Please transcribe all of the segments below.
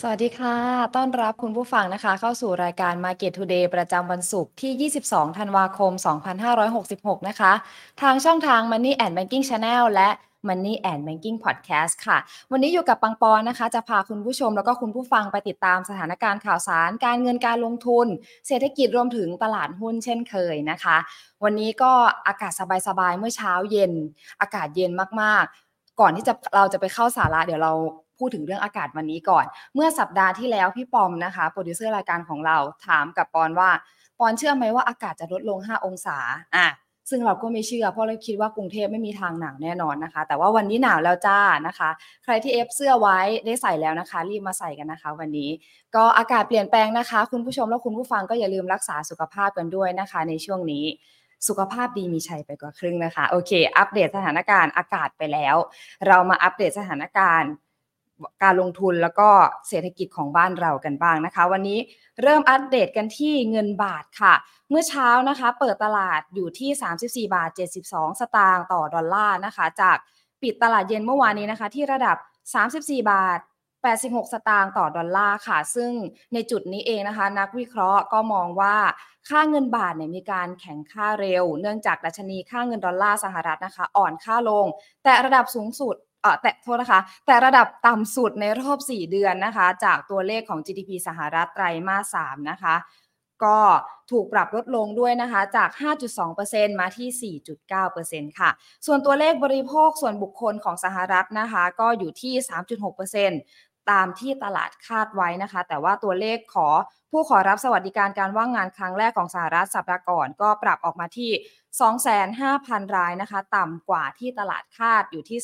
สวัสดีค่ะ ต้อนรับคุณผู้ฟังนะคะ เข้าสู่รายการ Market Today ประจำวันศุกร์ที่ 22 ธันวาคม 2566 นะคะ ทางช่องทาง Money and Banking Channel และ Money and Banking Podcast ค่ะ วันนี้อยู่กับปังปอนนะคะ จะพาคุณผู้ชมแล้วก็คุณผู้ฟังไปติดตามสถานการณ์ข่าวสาร การเงินการลงทุน เศรษฐกิจรวมถึงตลาดหุ้นเช่นเคยนะคะ วันนี้ก็อากาศสบายๆเมื่อเช้าเย็น อากาศเย็นมากๆ ก่อนที่จะเราจะไปเข้าสาระเดี๋ยวเรา พูดถึงเรื่องอากาศวันนี้ก่อน เมื่อสัปดาห์ที่แล้วพี่ปอมนะคะโปรดิวเซอร์รายการของเราถามกับปอนว่า ปอนเชื่อไหมว่าอากาศจะลดลง 5 องศาอะซึ่งเราก็ไม่เชื่อเพราะเราคิดว่ากรุงเทพไม่มีทางหนาวแน่นอนนะคะ แต่ว่าวันนี้หนาวแล้วจ้านะคะ ใครที่ F เสื้อไว้ได้ใส่แล้วนะคะ รีบมาใส่กันนะคะ วันนี้ก็อากาศเปลี่ยนแปลงนะคะ คุณผู้ชมและคุณผู้ฟังก็อย่าลืมรักษาสุขภาพกันด้วยนะคะ ในช่วงนี้สุขภาพดีมีชัยไปกว่าครึ่งนะคะ โอเค อัปเดตสถานการณ์อากาศไปแล้ว เรามาอัปเดตสถานการณ์ การลงทุนแล้วก็เศรษฐกิจของบ้านเรากันบ้างนะคะ วันนี้เริ่มอัปเดตกันที่เงินบาทค่ะ เมื่อเช้านะคะเปิดตลาดอยู่ที่ 34 บาท 72 สตางค์ต่อดอลลาร์นะคะ จากปิดตลาดเย็นเมื่อวานนี้นะคะ ที่ระดับ 34 บาท 86 สตางค์ต่อดอลลาร์ค่ะ ซึ่งในจุดนี้เองนะคะ นักวิเคราะห์ก็มองว่าค่าเงินบาทเนี่ยมีการแข็งค่าเร็ว เนื่องจากดัชนีค่าเงินดอลลาร์สหรัฐนะคะ อ่อนค่าลง แต่ระดับสูงสุด แต่โทษนะคะ แต่ระดับต่ำสุดในรอบ 4 เดือนนะคะ จากตัวเลขของ GDP สหรัฐไตรมาส 3 นะคะ ก็ถูกปรับลดลงด้วยนะคะ จาก 5.2%มาที่ 4.9%ค่ะ ส่วนตัวเลขบริโภคส่วนบุคคลของสหรัฐนะคะ ก็อยู่ที่ 3.6%ตามที่ตลาดคาดไว้นะคะ แต่ว่าตัวเลขขอ ผู้ขอรับสวัสดิการการว่างงานครั้งแรกของสหรัฐสัปดาห์ก่อนก็ปรับออกมาที่ 25,000 รายนะคะ ต่ำกว่าที่ตลาดคาดอยู่ที่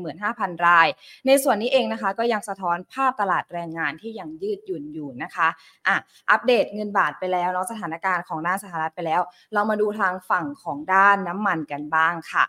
215,000 ราย ในส่วนนี้เองนะคะ ก็ยังสะท้อนภาพตลาดแรงงานที่ยังยืดหยุ่นอยู่นะคะอะอัปเดตเงินบาทไปแล้วเนาะสถานการณ์ของด้านสหรัฐไปแล้ว เรามาดูทางฝั่งของด้านน้ำมันกันบ้างค่ะ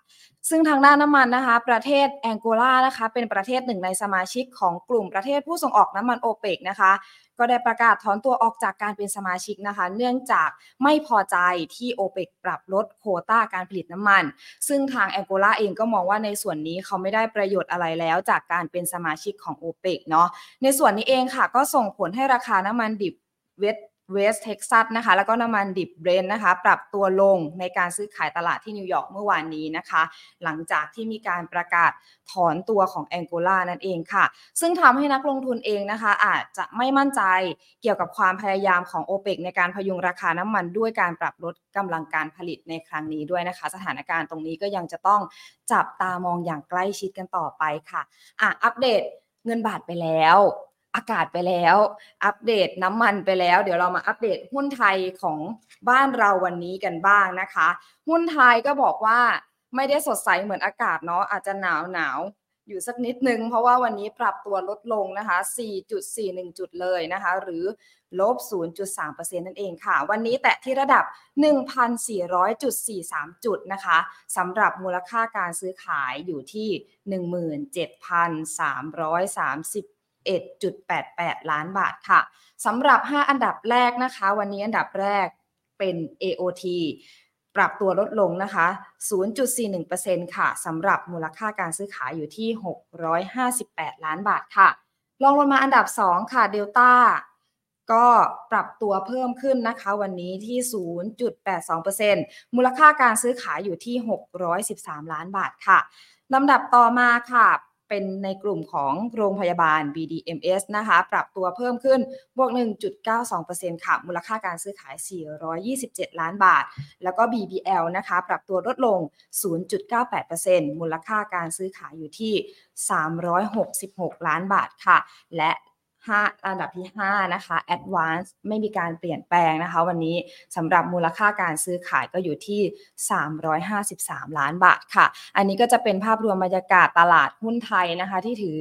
ซึ่งทางด้านน้ำมันนะคะ ประเทศแองโกลานะคะ เป็นประเทศหนึ่งในสมาชิกของกลุ่มประเทศผู้ส่งออกน้ำมันโอเปกนะคะ ก็ได้ประกาศถอนตัวออกจากการเป็นสมาชิกนะคะ เนื่องจากไม่พอใจที่โอเปกปรับลดโควต้าการผลิตน้ำมัน ซึ่งทางแองโกลาเองก็มองว่าในส่วนนี้เขาไม่ได้ประโยชน์อะไรแล้วจากการเป็นสมาชิกของโอเปกเนาะในส่วนนี้เองค่ะก็ส่งผลให้ราคาน้ำมันดิบเวสต์ เวสต์เท็กซัสนะคะแล้วก็น้ำมันดิบเบรนท์นะคะ ปรับตัวลงในการซื้อขายตลาดที่นิวยอร์กเมื่อวานนี้นะคะ หลังจากที่มีการประกาศถอนตัวของแองโกลานั่นเองค่ะ ซึ่งทำให้นักลงทุนเองนะคะ อาจจะไม่มั่นใจเกี่ยวกับความพยายามของโอเปกในการพยุงราคาน้ำมันด้วยการปรับลดกำลังการผลิตในครั้งนี้ด้วยนะคะ สถานการณ์ตรงนี้ก็ยังจะต้องจับตามองอย่างใกล้ชิดกันต่อไปค่ะอะอัปเดตเงินบาทไปแล้ว อากาศไปแล้ว อัปเดตน้ำมันไปแล้ว เดี๋ยวเรามาอัปเดตหุ้นไทยของบ้านเราวันนี้กันบ้างนะคะ หุ้นไทยก็บอกว่าไม่ได้สดใสเหมือนอากาศเนาะอาจจะหนาวหนาวอยู่สักนิดนึง เพราะว่าวันนี้ปรับตัวลดลงนะคะ 4.41 จุดเลยนะคะ หรือลบ 0.3%นั่นเองค่ะ วันนี้แตะที่ระดับ 1,400.43 จุดนะคะสำหรับมูลค่าการซื้อขายอยู่ที่ 17,330 11.88 ล้านบาทค่ะสำหรับ 5 อันดับแรกนะคะ วันนี้อันดับแรกเป็น AOT ปรับตัวลดลงนะคะ 0.41%ค่ะสำหรับมูลค่าการซื้อขายอยู่ที่ 658 ล้านบาทค่ะลองลงมาอันดับ 2 ค่ะเดลต้าก็ปรับตัวเพิ่มขึ้นนะคะ วันนี้ที่ 0.82%มูลค่าการซื้อขายอยู่ที่ 613 ล้านบาทค่ะลำดับต่อมาค่ะ เป็นในกลุ่มของโรงพยาบาล BDMS นะคะ ปรับตัวเพิ่มขึ้น บวก 1.92%ค่ะ มูลค่าการซื้อขาย 427 ล้านบาท แล้วก็ BBL นะคะ ปรับตัวลดลง 0.98%มูลค่าการซื้อขายอยู่ที่ 366 ล้านบาทค่ะ และ 5อันดับที่ 5 นะคะ Advance ไม่มีการเปลี่ยนแปลงนะคะ วันนี้สำหรับมูลค่าการซื้อขายก็อยู่ที่ 353 ล้านบาทค่ะ อันนี้ก็จะเป็นภาพรวมบรรยากาศตลาดหุ้นไทยนะคะ ที่ถือ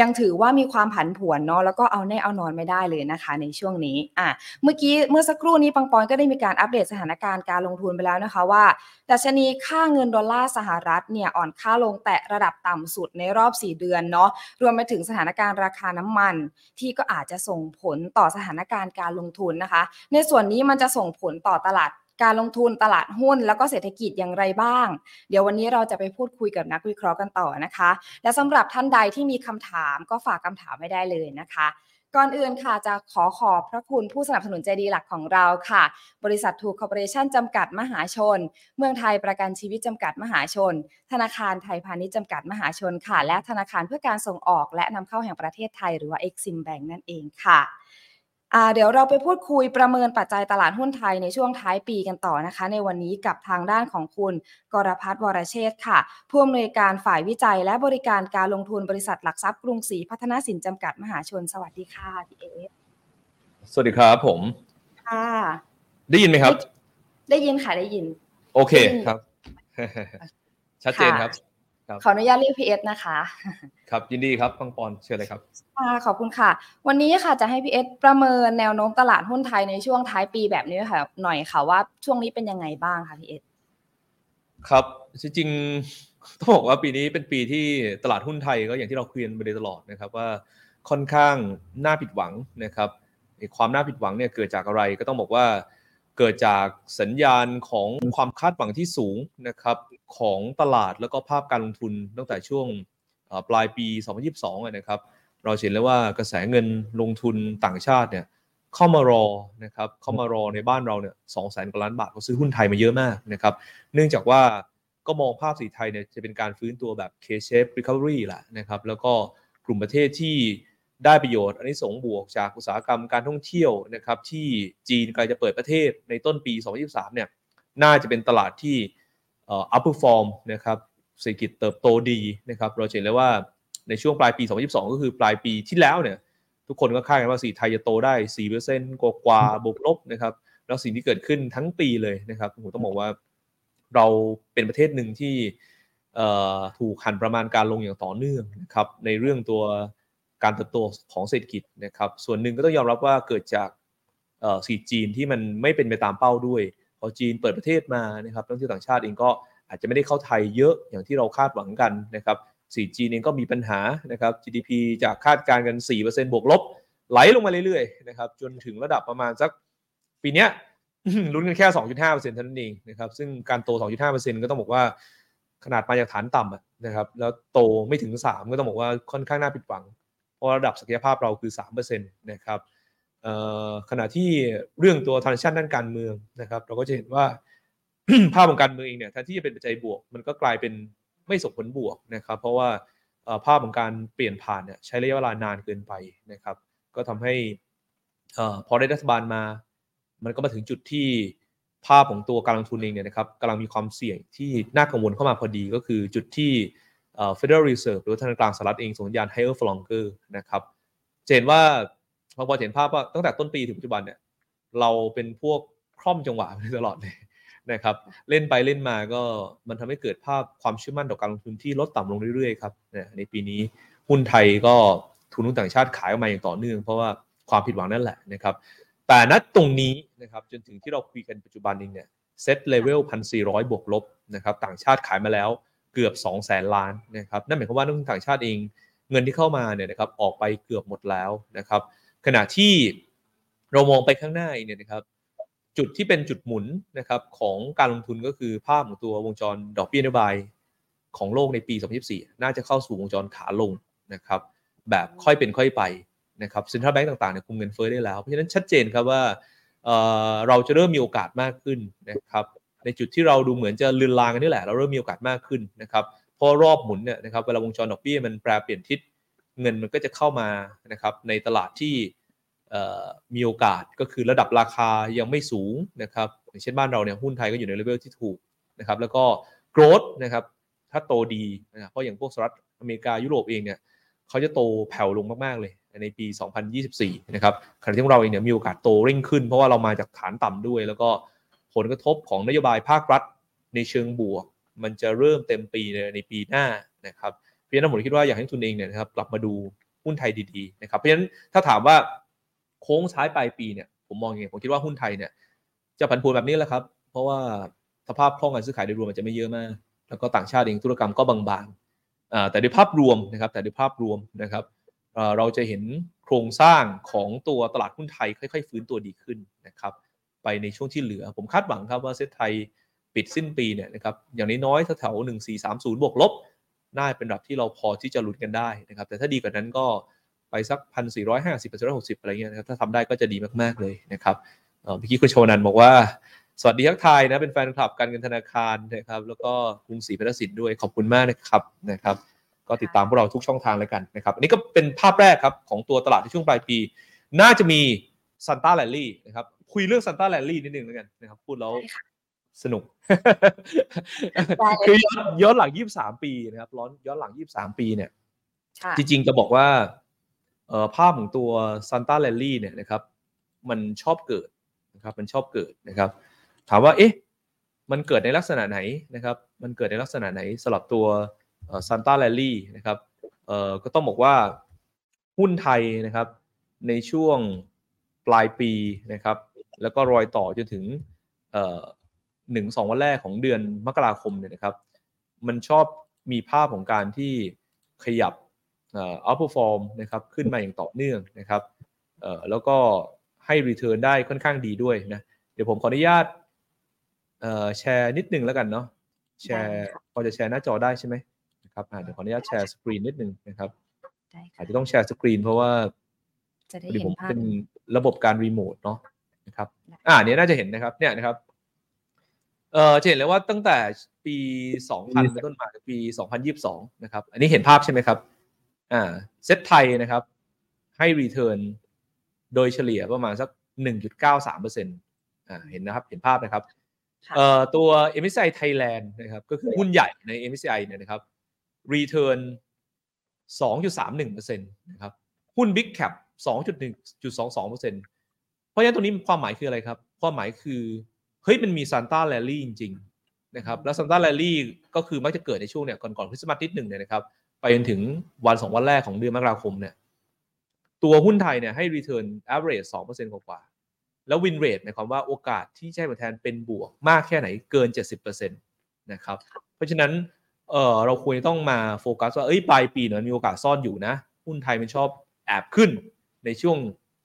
ยังถือว่ามีความผันผวนเนาะแล้วก็เอาแน่เอานอนไม่ได้เลยนะคะในช่วงนี้อะเมื่อกี้เมื่อสักครู่นี้ปังปอนก็ได้มีการอัปเดตสถานการณ์การลงทุนไปแล้วนะคะว่าดัชนีค่าเงินดอลลาร์สหรัฐเนี่ยอ่อนค่าลงแตะระดับต่ำสุดในรอบ 4 เดือนเนาะรวมไปถึงสถานการณ์ราคาน้ำมัน ที่ก็อาจจะส่งผลต่อสถานการณ์การลงทุนนะคะ ในส่วนนี้มันจะส่งผลต่อตลาด การลงทุนตลาดหุ้น แล้วก็เศรษฐกิจอย่างไรบ้าง เดี๋ยววันนี้เราจะไปพูดคุยกับนักวิเคราะห์กันต่อนะคะ และสำหรับท่านใดที่มีคำถามก็ฝากคำถามไม่ได้เลยนะคะก่อนอื่นค่ะจะขอขอบพระคุณผู้สนับสนุนใจดีหลักของเราค่ะ บริษัททูคอร์ปอเรชั่นจำกัดมหาชน เมืองไทยประกันชีวิตจำกัดมหาชน ธนาคารไทยพาณิชย์จำกัดมหาชนค่ะ และธนาคารเพื่อการส่งออกและนำเข้าแห่งประเทศไทยหรือว่า Exim Bank นั่นเองค่ะ เดี๋ยวเราไปพูดคุยประเมินปัจจัยตลาดหุ้นไทยในช่วงท้ายปีกันต่อนะคะ ในวันนี้กับทางด้านของคุณกรพัฒน์วรเชษค่ะ ผู้อำนวยการฝ่ายวิจัยและบริการการลงทุนบริษัทหลักทรัพย์กรุงศรีพัฒนสินจำกัดมหาชน สวัสดีค่ะพี่เอสวัสดีครับผม ค่ะ ได้ยินไหมครับ ได้ยินค่ะได้ยิน โอเคครับ ชัดเจนครับ ขออนุญาตเรียกพี่เอสนะคะ ครับยินดีครับฟังปอนเชิญเลยครับขอบคุณค่ะ วันนี้ค่ะจะให้พี่เอสประเมินแนวโน้มตลาดหุ้นไทยในช่วงท้ายปีแบบนี้ค่ะ หน่อยค่ะว่าช่วงนี้เป็นยังไงบ้างคะพีเอสครับจริงๆต้องบอกว่าปีนี้เป็นปีที่ตลาดหุ้นไทยก็อย่างที่เราคุยกันมาโดยตลอดนะครับว่าค่อนข้างน่าผิดหวังนะครับความน่าผิดหวังเนี่ยเกิดจากอะไรก็ต้องบอกว่าเกิดจากสัญญาณของความคาดหวังที่สูงนะครับ ของตลาดแล้วก็ภาพการลงทุนตั้งแต่ช่วงปลายปี 2022นะครับ เราเห็นแล้วว่ากระแสเงินลงทุนต่างชาติเนี่ยเข้ามารอนะครับเข้ามารอในบ้านเราเนี่ยสองแสนกว่าล้านบาทเขาซื้อหุ้นไทยมาเยอะมากนะครับเนื่องจากว่าก็มองภาพสีไทยเนี่ยจะเป็นการฟื้นตัวแบบ K-shape recovery แหละนะครับแล้วก็กลุ่มประเทศที่ได้ประโยชน์อันนี้สงบวกจากอุตสาหกรรมการท่องเที่ยวนะครับที่จีนกำลังจะเปิดประเทศในต้นปี 2023เนี่ยน่าจะเป็นตลาดที่ upper form นะครับเศรษฐกิจเติบโตดีนะครับเราเห็นเลยว่าในช่วงปลายปี 2022 ก็คือปลายปีที่แล้วเนี่ยทุกคนก็คาดกันว่าสีไทยจะโตได้ 4%กว่ากว่าบวกลบนะครับแล้วสิ่งที่เกิดขึ้นทั้งปีเลยนะครับผมต้องบอกว่าเราเป็นประเทศหนึ่งที่ถูกหันประมาณการลงอย่างต่อเนื่องนะครับในเรื่องตัวการเติบโตของเศรษฐกิจนะครับส่วนหนึ่งก็ต้องยอมรับว่าเกิดจากสีจีนที่มันไม่เป็นไปตามเป้าด้วย พอจีนเปิดประเทศมานะครับนักท่องเที่ยวต่างชาติเองก็อาจจะไม่ได้เข้าไทยเยอะอย่างที่เราคาดหวังกันนะครับสีจีนเองก็มีปัญหานะครับ GDP จากคาดการณ์กัน 4%บวกลบ ไหลลงมาเรื่อยๆนะครับจนถึงระดับประมาณสักปีนี้ลุ้นกันแค่ 2.5%เท่านั้นเองนะครับซึ่งการโต 2.5%ก็ต้องบอกว่าขนาดมาจากฐานต่ำนะครับแล้วโตไม่ถึง 3 ก็ต้องบอกว่าค่อนข้างน่าผิดหวัง เพราะระดับศักยภาพเราคือ 3%นะครับ ขณะที่เรื่องตัวทานชันด้านการเมืองนะครับ เราก็จะเห็นว่าภาพของการเมืองเองเนี่ยแทนที่จะเป็นปัจจัยบวก มันก็กลายเป็นไม่ส่งผลบวกนะครับ เพราะว่าภาพของการเปลี่ยนผ่านเนี่ยใช้ระยะเวลานานเกินไปนะครับ ก็ทำให้พอได้รัฐบาลมา มันก็มาถึงจุดที่ภาพของตัวการลงทุนเองเนี่ยนะครับกำลังมีความเสี่ยงที่น่ากังวลเข้ามาพอดีก็คือจุดที่ Federal Reserve หรือธนาคารกลางสหรัฐเองส่งสัญญาณ higher for longer นะครับเห็นว่า พอพอเห็นภาพว่าตั้งแต่ต้นปีถึงปัจจุบันเนี่ยเราเป็นพวกคร่อมจังหวะตลอดเลยนะครับ เล่นไปเล่นมาก็มันทำให้เกิดภาพความเชื่อมั่นต่อการลงทุนที่ลดต่ำลงเรื่อยๆครับในปีนี้หุ้นไทยก็ทุนหุ้นต่างชาติขายออกมาอย่างต่อเนื่อง เพราะว่าความผิดหวังนั่นแหละนะครับแต่ณตรงนี้นะครับจนถึงที่เราคุยกันปัจจุบันเองเนี่ย SET level พันสี่ร้อยบวกลบนะครับต่างชาติขายมาแล้วเกือบ2 0 0แสนล้านนะครับนั่นหมายความว่านักลงทุนต่างชาติเอง เงินที่เข้ามาเนี่ยนะครับออกไปเกือบหมดแล้วนะครับ ขณะที่เรามองไปข้างหน้าเนี่ยนะครับจุดที่เป็นจุดหมุนนะครับของการลงทุนก็คือภาพของตัววงจรดอกเบี้ยนโยบายของโลกในปี 2024 น่าจะเข้าสู่วงจรขาลงนะครับแบบค่อยเป็นค่อยไปนะครับเซ็นทรัลแบงก์ต่างๆเนี่ยคุมเงินเฟ้อได้แล้ว เพราะฉะนั้นชัดเจนครับว่าเราจะเริ่มมีโอกาสมากขึ้นนะครับในจุดที่เราดูเหมือนจะลืนลางกันนี่แหละ เราเริ่มมีโอกาสมากขึ้นนะครับเพราะรอบหมุนเนี่ยนะครับเวลาวงจรดอกเบี้ยมันแปรเปลี่ยนทิศ เงินมันก็จะเข้ามานะครับในตลาดที่มีโอกาสก็คือระดับราคายังไม่สูงนะครับอย่างเช่นบ้านเราเนี่ยหุ้นไทยก็อยู่ในเลเวลที่ถูกนะครับแล้วก็โกรดนะครับถ้าโตดีนะเพราะอย่างพวกสหรัฐอเมริกายุโรปเองเนี่ยเขาจะโตแผ่วลงมาก ๆ เลยในปี 2024 นะครับขณะที่เราเองเนี่ยมีโอกาสโตเร่งขึ้น เพราะว่าเรามาจากฐานต่ำด้วย แล้วก็ผลกระทบของนโยบายภาครัฐในเชิงบวก มันจะเริ่มเต็มปีในปีหน้านะครับเราะฉะนั้นผมคิดว่าอยากให้ทุนเองเนี่ยนะครับกลับมาดูหุ้นไทยดีๆนะครับเพราะฉะนั้นถ้าถามว่าโค้งช้ายปลายปีเนี่ยผมมองอย่างไงผมคิดว่าหุ้นไทยเนี่ยจะผันผวนแบบนี้แหละครับ เพราะว่าสภาพคล่องการซื้อขายโดยรวมมันจะไม่เยอะมาก แล้วก็ต่างชาติเองธุรกรรมก็บางๆแต่ในภาพรวมนะครับแต่ในภาพรวมนะครับเราจะเห็นโครงสร้างของตัวตลาดหุ้นไทยค่อยๆ ฟื้นตัวดีขึ้นนะครับไปในช่วงที่เหลือ ผมคาดหวังครับว่าเซ็ตไทยปิดสิ้นปีเนี่ยนะครับอย่างน้อยๆแถวหนึ่งสี่สามศูนย์บวกลบ น่าเป็นระดับที่เราพอที่จะลุ้นกันได้นะครับ แต่ถ้าดีกว่านั้นก็ไปสักพันสี่ร้อยห้าสิบพันสี่ร้อยหกสิบอะไรเงี้ยนะครับถ้าทำได้ก็จะดีมากๆเลยนะครับเมื่อกี้คุณโชนันบอกว่า สวัสดีทักทายนะ เป็นแฟนคลับการเงินธนาคารนะครับ แล้วก็กรุงศรีพัฒนสินด้วยขอบคุณมากนะครับนะครับ ก็ติดตามพวกเราทุกช่องทางแล้วกันนะครับ อันนี้ก็เป็นภาพแรกครับของตัวตลาดในช่วงปลายปี น่าจะมี Santa Rally นะครับคุยเรื่อง Santa Rally นิดนึงแล้วกันนะครับพูดแล้ว สนุก คือย้อนย้อนหลัง23ปีนะครับย้อนย้อนหลัง23ปีเนี่ย จริงๆจะบอกว่าเอ่อภาพของตัว Santa Rally เนี่ยนะครับ มันชอบเกิดนะครับมันชอบเกิดนะครับ ถามว่าเอ๊ะมันเกิดในลักษณะไหนนะครับ มันเกิดในลักษณะไหนสำหรับตัว Santa Rally นะครับเอ่อก็ต้องบอกว่าหุ้นไทยนะครับ ในช่วงปลายปีนะครับ แล้วก็รอยต่อจนถึงเอ่อ หนึ่งสองวันแรกของเดือนมกราคมเนี่ยนะครับ มันชอบมีภาพของการที่ขยับเอ่อ outperform นะครับขึ้นมาอย่างต่อเนื่องนะครับเอ่อแล้วก็ให้ return ได้ค่อนข้างดีด้วยนะ เดี๋ยวผมขออนุญาตเอ่อแชร์นิดนึงแล้วกันเนาะแชร์พอจะแชร์หน้าจอได้ใช่ไหมนะครับอ่าเดี๋ยวขออนุญาต share screen นิดนึงนะครับได้ค่ะ อาจจะต้อง share screen เพราะว่าจะได้พอดีเห็ผนมภาพเป็นระบบการรีโมทเนาะนะครับได้อ่าเนี้ยน่าจะเห็นนะครับเนี่ยนะครับ เอ่อจะเห็นเลยว่าตั้งแต่ปี 2000เป็นต้นมาถึงปี 2022 นะครับ อันนี้เห็นภาพใช่ไหมครับ อ่า เซ็ตไทยนะครับ ให้ return โดยเฉลี่ยประมาณสัก 1.93%อ่า เห็นนะครับ เห็นภาพนะครับค่ะเอ่อ ตัว MSCI Thailand นะครับ ก็คือหุ้นใหญ่ใน MSCI เนี่ยนะครับ return 2.31%นะครับ หุ้น Big Cap 2.1.22%เพราะฉะนั้นตรงนี้ความหมายคืออะไรครับ ความหมายคือ เฮ้ยมันมี Santa Rally จริงๆนะครับแล้ว Santa Rallyก็คือมักจะเกิดในช่วงเนี่ยก่อนก่อนคริสต์มาสนิดหนึ่งเนี่ยนะครับไปจนถึงวันสองวันแรกของเดือนมกราคมเนี่ยตัวหุ้นไทยเนี่ยให้ return average 2%กว่าๆแล้ว win rate หมายความว่าโอกาสที่จะให้ผลตอบแทนเป็นบวกมากแค่ไหนเกิน 70%นะครับเพราะฉะนั้นเออเราควรจะต้องมาโฟกัสว่าเอ้ยปลายปีเนี่ยมันมีโอกาสซ่อนอยู่นะหุ้นไทยมันชอบแอบขึ้นในช่วง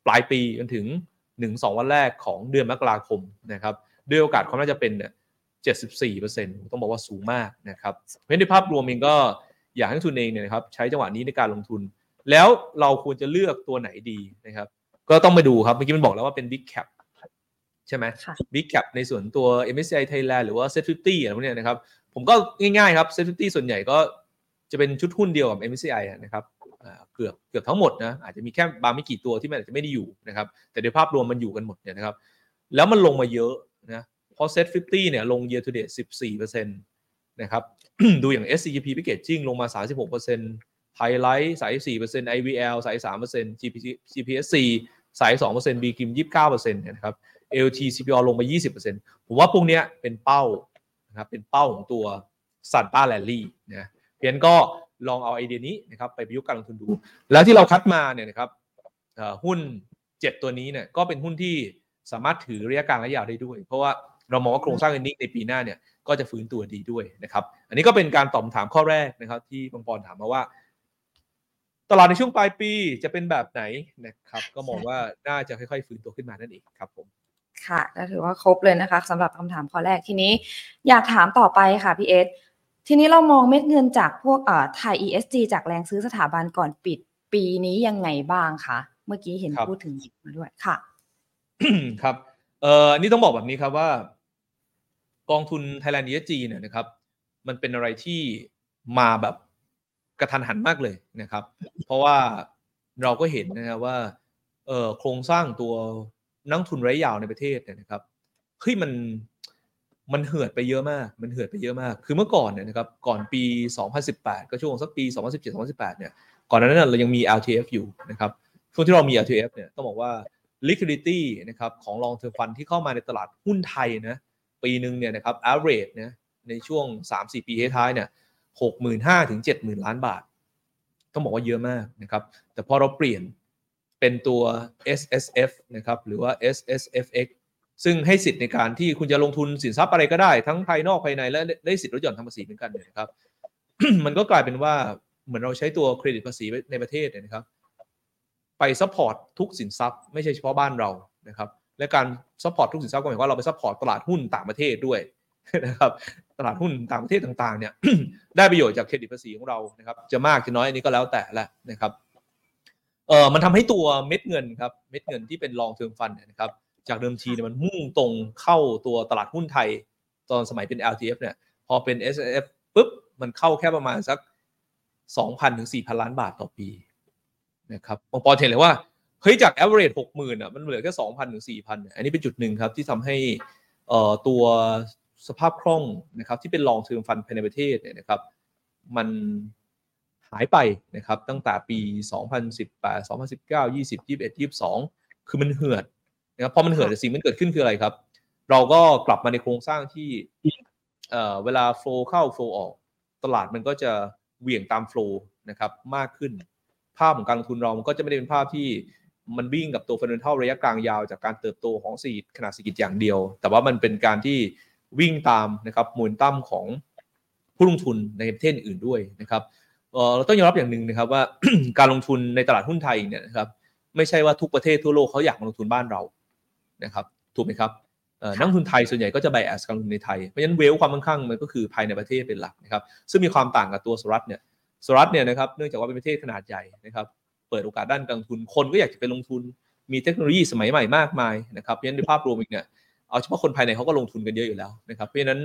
ปลายปีจนถึง 1-2 วันแรกของเดือนมกราคมนะครับ ด้วยโอกาสความน่าจะเป็นเนี่ย74%ต้องบอกว่าสูงมากนะครับเพราะฉะนั้นในภาพรวมเองก็อยากให้นักทุนเองเนี่ยนะครับใช้จังหวะนี้ในการลงทุน แล้วเราควรจะเลือกตัวไหนดีนะครับก็ต้องมาดูครับเมื่อกี้มันบอกแล้วว่าเป็น big cap ใช่ไหมค่ะ big cap ในส่วนตัว MSCI Thailand หรือว่า Set 50อะไรพวกเนี้ยนะครับผมก็ง่ายๆครับ Set 50ส่วนใหญ่ก็จะเป็นชุดหุ้นเดียวกับ MSCI อะนะครับอ่าเกือบเกือบทั้งหมดนะอาจจะมีแค่บางไม่กี่ตัวที่มันอาจจะไม่ได้อยู่นะครับแต่โดยภาพรวมมันอยู่กันหมดเนี่ยนะครับแล้วมันลงมาเยอะ นะเพราะ Set 50เนี่ยลง year to date 14%นะครับ ดูอย่าง SCGP Packaging ลงมา 36% Highlight 34% IVL 33% GP GPSC 32% BKIM 29%เนี่ยนะครับ LT CPO ลงมา 20%ผมว่าพวกเนี้ยเป็นเป้านะครับเป็นเป้าของตัวซันต้าแลนลี่นะเพียนก็ลองเอาไอเดียนี้นะครับไปประยุกต์การลงทุนดู แล้วที่เราคัดมาเนี่ยนะครับหุ้น 7 ตัวนี้เนี่ยก็เป็นหุ้นที่ สามารถถือระยะกลางและยาวได้ด้วย เพราะว่าเรามองว่าโครงสร้างเงินนิกในปีหน้าเนี่ยก็จะฟื้นตัวดีด้วยนะครับ อันนี้ก็เป็นการตอบคำถามข้อแรกนะครับ ที่บางปอนถามมาว่า ตลาดในช่วงปลายปีจะเป็นแบบไหนนะครับ ก็มองว่าน่าจะค่อยๆ ฟื้นตัวขึ้นมานั่นเองครับผมค่ะก็ถือว่าครบเลยนะคะสำหรับคำถามข้อแรกทีนี้ อยากถามต่อไปค่ะพี่เอสทีนี้เรามองเม็ดเงินจากพวกเอ่อไทย ESG จากแรงซื้อสถาบันก่อนปิดปีนี้ยังไงบ้างคะเมื่อกี้เห็นครับพูดถึงมาด้วยค่ะ ครับเอ่ออันนี้ต้องบอกแบบนี้ครับว่า กองทุน Thailand ESG เนี่ยนะครับ มันเป็นอะไรที่มาแบบกระทันหันมากเลยนะครับ เพราะว่าเราก็เห็นนะครับว่าเอ่อโครงสร้างตัวนักทุนระยะยาวในประเทศเนี่ยนะครับเฮ้ยมันมันเหือดไปเยอะมาก มันเหือดไปเยอะมาก คือเมื่อก่อนเนี่ยนะครับ ก่อนปี 2018 ก็ช่วงสักปี 2017-2018 เนี่ย ก่อนนั้นนะเรายังมี LTF อยู่นะครับ ช่วงที่เรามี LTF เนี่ย ต้องบอกว่า liquidity นะครับของ long term fund ที่เข้ามาในตลาดหุ้นไทยนะปีหนึ่งเนี่ยนะครับ average นะในช่วง 3-4 ปีท้ายเนี่ย65,000ถึง70,000ล้านบาท ต้องบอกว่าเยอะมากนะครับ แต่พอเราเปลี่ยนเป็นตัว S S F นะครับหรือว่า S S F X ซึ่งให้สิทธิ์ในการที่คุณจะลงทุนสินทรัพย์อะไรก็ได้ ทั้งภายนอกภายในและได้สิทธิ์ลดหย่อนทางภาษีเหมือนกันเนี่ยนะครับ มันก็กลายเป็นว่าเหมือนเราใช้ตัวเครดิตภาษีในประเทศเนี่ยนะครับ ไป support ทุกสินทรัพย์ไม่ใช่เฉพาะบ้านเรานะครับและการ support ทุกสินทรัพย์ก็หมายความว่าเราไป support ตลาดหุ้นต่างประเทศด้วยนะครับตลาดหุ้นต่างประเทศต่างๆเนี่ยได้ประโยชน์จากเครดิตภาษีของเรานะครับจะมากจะน้อยอันนี้ก็แล้วแต่ละนะครับเออมันทำให้ตัวเม็ดเงินครับเม็ดเงินที่เป็น long term fund เนี่ยนะครับจากเดิมทีเนี่ยมันมุ่งตรงเข้าตัวตลาดหุ้นไทย ตอนสมัยเป็น LTF เนี่ยพอเป็น S F ปุ๊บมันเข้าแค่ประมาณสัก 2,000ถึง4,000 ล้านบาทต่อปี นะครับปองปอนเห็นเลยว่าเฮ้ยจาก average 60,000อะมันเหลือแค่2,000ถึง4,000อันนี้เป็นจุดหนึ่งครับที่ทำให้เอ่อตัวสภาพคล่องนะครับที่เป็น long term fund ภายในประเทศเนี่ยนะครับ มันหายไปนะครับตั้งแต่ปี 2018 2019 20 21 22 คือมันเหือดนะครับพอมันเหือดสิ่งมันเกิดขึ้นคืออะไรครับ เราก็กลับมาในโครงสร้างที่เอ่อเวลา flow เข้า flow ออก ตลาดมันก็จะเหวี่ยงตาม flow นะครับมากขึ้น ภาพของการลงทุนเรามันก็จะไม่ได้เป็นภาพที่มันวิ่งกับตัว fundamental ระยะกลางยาวจากการเติบโตของสีขนาดเศรษฐกิจอย่างเดียว แต่ว่ามันเป็นการที่วิ่งตามนะครับมูลตั้มของผู้ลงทุนในประเทศอื่นด้วยนะครับเอ่อเราต้องยอมรับอย่างหนึ่งนะครับว่าการลงทุนในตลาดหุ้นไทยเนี่ยนะครับไม่ใช่ว่าทุกประเทศทั่วโลกเขาอยากมาลงทุนบ้านเรานะครับถูกไหมครับเอ่อนักลงทุนไทยส่วนใหญ่ก็จะไบแอสการลงทุนในไทยเพราะฉะนั้นเวลความมั่งคั่งมันก็คือภายในประเทศเป็นหลักนะครับซึ่งมีความต่างกับตัวสหรัฐเนี่ย สหรัฐเนี่ยนะครับเนื่องจากว่าเป็นประเทศขนาดใหญ่นะครับเปิดโอกาสด้านการลงทุนคนก็อยากจะไปลงทุนมีเทคโนโลยีสมัยใหม่มากมายนะครับเพราะฉะนั้นในภาพรวมเองเนี่ยเอาเฉพาะคนภายในเขาก็ลงทุนกันเยอะอยู่แล้วนะครับเพราะฉะนั้น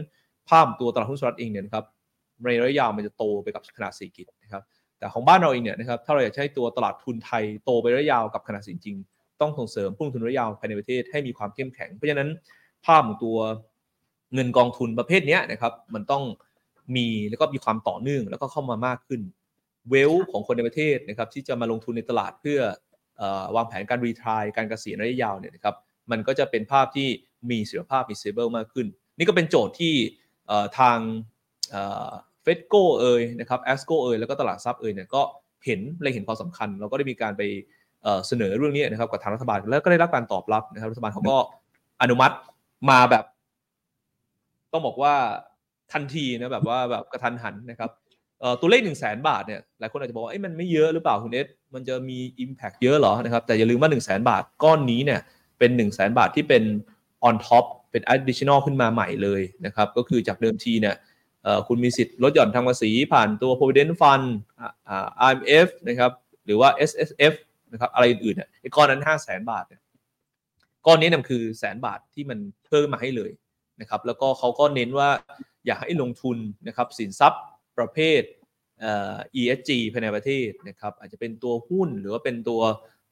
ภาพตัวตลาดหุ้นสหรัฐเองเนี่ยนะครับในระยะยาวมันจะโตไปกับขนาดเศรษฐกิจนะครับแต่ของบ้านเราเองเนี่ยนะครับถ้าเราอยากให้ตัวตลาดทุนไทยโตไประยะยาวกับขนาดเศรษฐกิจจริง ต้องส่งเสริมผู้ลงทุนระยะยาวภายในประเทศให้มีความเข้มแข็ง เพราะฉะนั้นภาพของตัวเงินกองทุนประเภทนี้นะครับมันต้อง มีแล้วก็มีความต่อเนื่องแล้วก็เข้ามามากขึ้น เวลของคนในประเทศนะครับที่จะมาลงทุนในตลาดเพื่อเออวางแผนการรีทายการเกษียณระยะยาวเนี่ยนะครับมันก็จะเป็นภาพที่มีเสถียรภาพมี stable มากขึ้น นี่ก็เป็นโจทย์ที่เอ่อทาง FETCO เอยนะครับ ASCO เอยแล้วก็ตลาดทรัพย์เอยเนี่ยก็เห็นเลยเห็นความสำคัญ เราก็ได้มีการไปเอ่อเสนอเรื่องนี้นะครับกับทางรัฐบาลแล้วก็ได้รับการตอบรับนะครับรัฐบาลเขาก็อนุมัติมาแบบ ต้องบอกว่า ทันทีนะแบบว่าแบบกะทันหันนะครับตัวเลขหนึ่งแสนบาทเนี่ยหลายคนอาจจะบอกว่ามันไม่เยอะหรือเปล่าคุณเอสมันจะมี Impact เยอะเหรอนะครับแต่อย่าลืมว่าหนึ่งแสนบาทก้อนนี้เนี่ยเป็น1นึ่งแสนบาทที่เป็น on top เป็น additional ขึ้นมาใหม่เลยนะครับก็คือจากเดิมทีเนี่ยคุณมีสิทธิ์ลดหย่อนทางภาษีผ่านตัว provident fund IMF นะครับหรือว่า SSF นะครับอะไรอื่นๆเนี่ยไอ้ก้อนนั้น5 0 0แสนบาทเนี่ยก้อนนี้นี่ยคือแสนบาทที่มันเพิ่มมาให้เลยนะครับแล้วก็เขาก็เน้นว่า อยากให้ลงทุนนะครับสินทรัพย์ประเภทเอ่อ ESG ภายในประเทศนะครับอาจจะเป็นตัวหุ้นหรือว่าเป็นตัว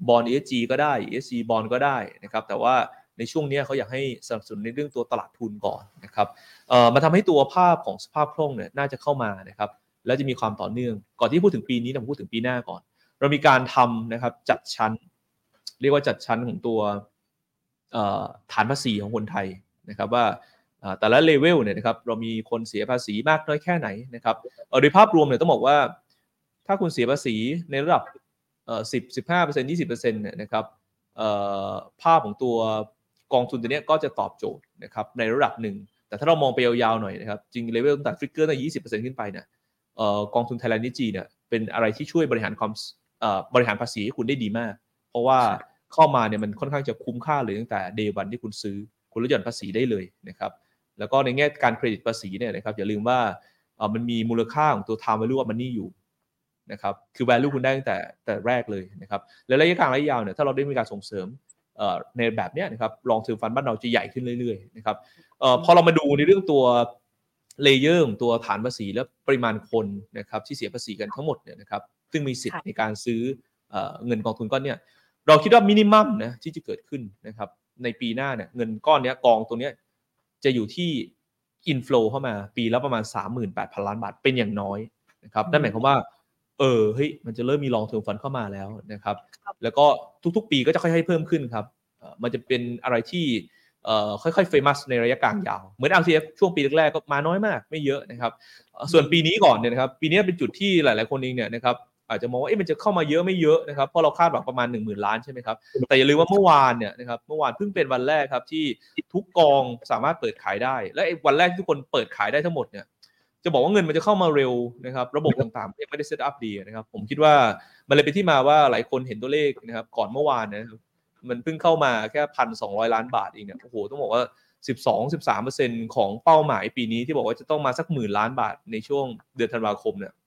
บอล ESG ก็ได้ ESG บอลก็ได้นะครับแต่ว่าในช่วงนี้เขาอยากให้สนับสนุนในเรื่องตัวตลาดทุนก่อนนะครับเอ่อมาทำให้ตัวภาพของสภาพคล่องเนี่ยน่าจะเข้ามานะครับแล้วจะมีความต่อเนื่อง ก่อนที่พูดถึงปีนี้เราพูดถึงปีหน้าก่อน เรามีการทำนะครับจัดชั้น เรียกว่าจัดชั้นของตัวฐานภาษีของคนไทยนะครับว่า แต่ละเลเวลเนี่ยนะครับเรามีคนเสียภาษีมากน้อยแค่ไหนนะครับโดยภาพรวมเนี่ยต้องบอกว่า ถ้าคุณเสียภาษีในระดับสิบสิบห้าเปอร์เซ็นต์ยี่สิบเปอร์เซ็นต์เนี่ยนะครับภาพของตัวกองทุนตัวนี้ก็จะตอบโจทย์นะครับในระดับหนึ่ง แต่ถ้าเรามองไปยาวๆหน่อยนะครับจริง level ตั้งแต่ figure ตั้งยี่สิบเปอร์เซ็นต์ขึ้นไปเนี่ยกองทุน Thailand ESG เนี่ยเป็นอะไรที่ช่วยบริหารความบริหารภาษีให้คุณได้ดีมาก เพราะว่าเข้ามาเนี่ยมันค่อนข้างจะคุ้มค่าเลยตั้งแต่ day one ที่คุณซื้อ คุณลดหย่อนภาษีได้เลยนะครับ แล้วก็ในแง่การเครดิตภาษีเนี่ยนะครับอย่าลืมว่าเอ่อมันมีมูลค่าของตัว time value of money อยู่นะครับคือ value คุณได้ตั้งแต่แต่แรกเลยนะครับและระยะกลางระยะยาวเนี่ยถ้าเราได้มีการส่งเสริมเอ่อในแบบเนี้ยนะครับ long-term fund บ้านเราจะใหญ่ขึ้นเรื่อยๆนะครับเอ่อพอเรามาดูในเรื่องตัว layer ของตัวฐานภาษีและปริมาณคนนะครับที่เสียภาษีกันทั้งหมดเนี่ยนะครับซึ่งมีสิทธิ์ในการซื้อเอ่อเงินกองทุนก้อนเนี้ยเราคิดว่า minimum นะที่จะเกิดขึ้นนะครับในปีหน้าเนี่ยเงินก้อนเนี้ยกองตัวเนี้ย จะอยู่ที่อินฟลูเข้ามาปีละประมาณ 38,000 ล้านบาทเป็นอย่างน้อยนะครับนั่นหมายความว่าเออเฮ้ยมันจะเริ่มมีลองเทอมฟันเข้ามาแล้วนะครับ แล้วก็ทุกๆ ปีก็จะค่อยๆเพิ่มขึ้นครับเอ่อมันจะเป็นอะไรที่เอ่อค่อยๆเฟมัสในระยะกลางยาว เหมือน LTF ช่วงปีแรกๆก็มาน้อยมากไม่เยอะนะครับเอ่อส่วนปีนี้ก่อนเนี่ยนะครับ ปีนี้เป็นจุดที่หลายๆคนเองเนี่ยนะครับ อาจจะมองว่าเอ๊ะมันจะเข้ามาเยอะไม่เยอะนะครับเพราะเราคาดหวังประมาณ 1 0,000 ล้านใช่ไหมครับแต่อย่าลืมว่าเมื่อวานเนี่ยนะครับเมื่อวานเพิ่งเป็นวันแรกครับที่ทุกกองสามารถเปิดขายได้ และไอ้วันแรกที่ทุกคนเปิดขายได้ทั้งหมดเนี่ยจะบอกว่าเงินมันจะเข้ามาเร็วนะครับระบบต่างๆยังไม่ได้เซตอัพดีนะครับผมคิดว่ามันเลยเป็นที่มาว่าหลายคนเห็นตัวเลขนะครับก่อนเมื่อวานนะครับมันเพิ่งเข้ามาแค่พันสองล้านบาทเองเนี่ยโอ้โหต้องบอกว่า12 13เปอร์เซ็นของเป้าหมายปีนี้ที่บอกว่าจะต้องมาสักหมื่นล้านบาทในช่วงเดือนธันวาคมเนี่ยค่ะ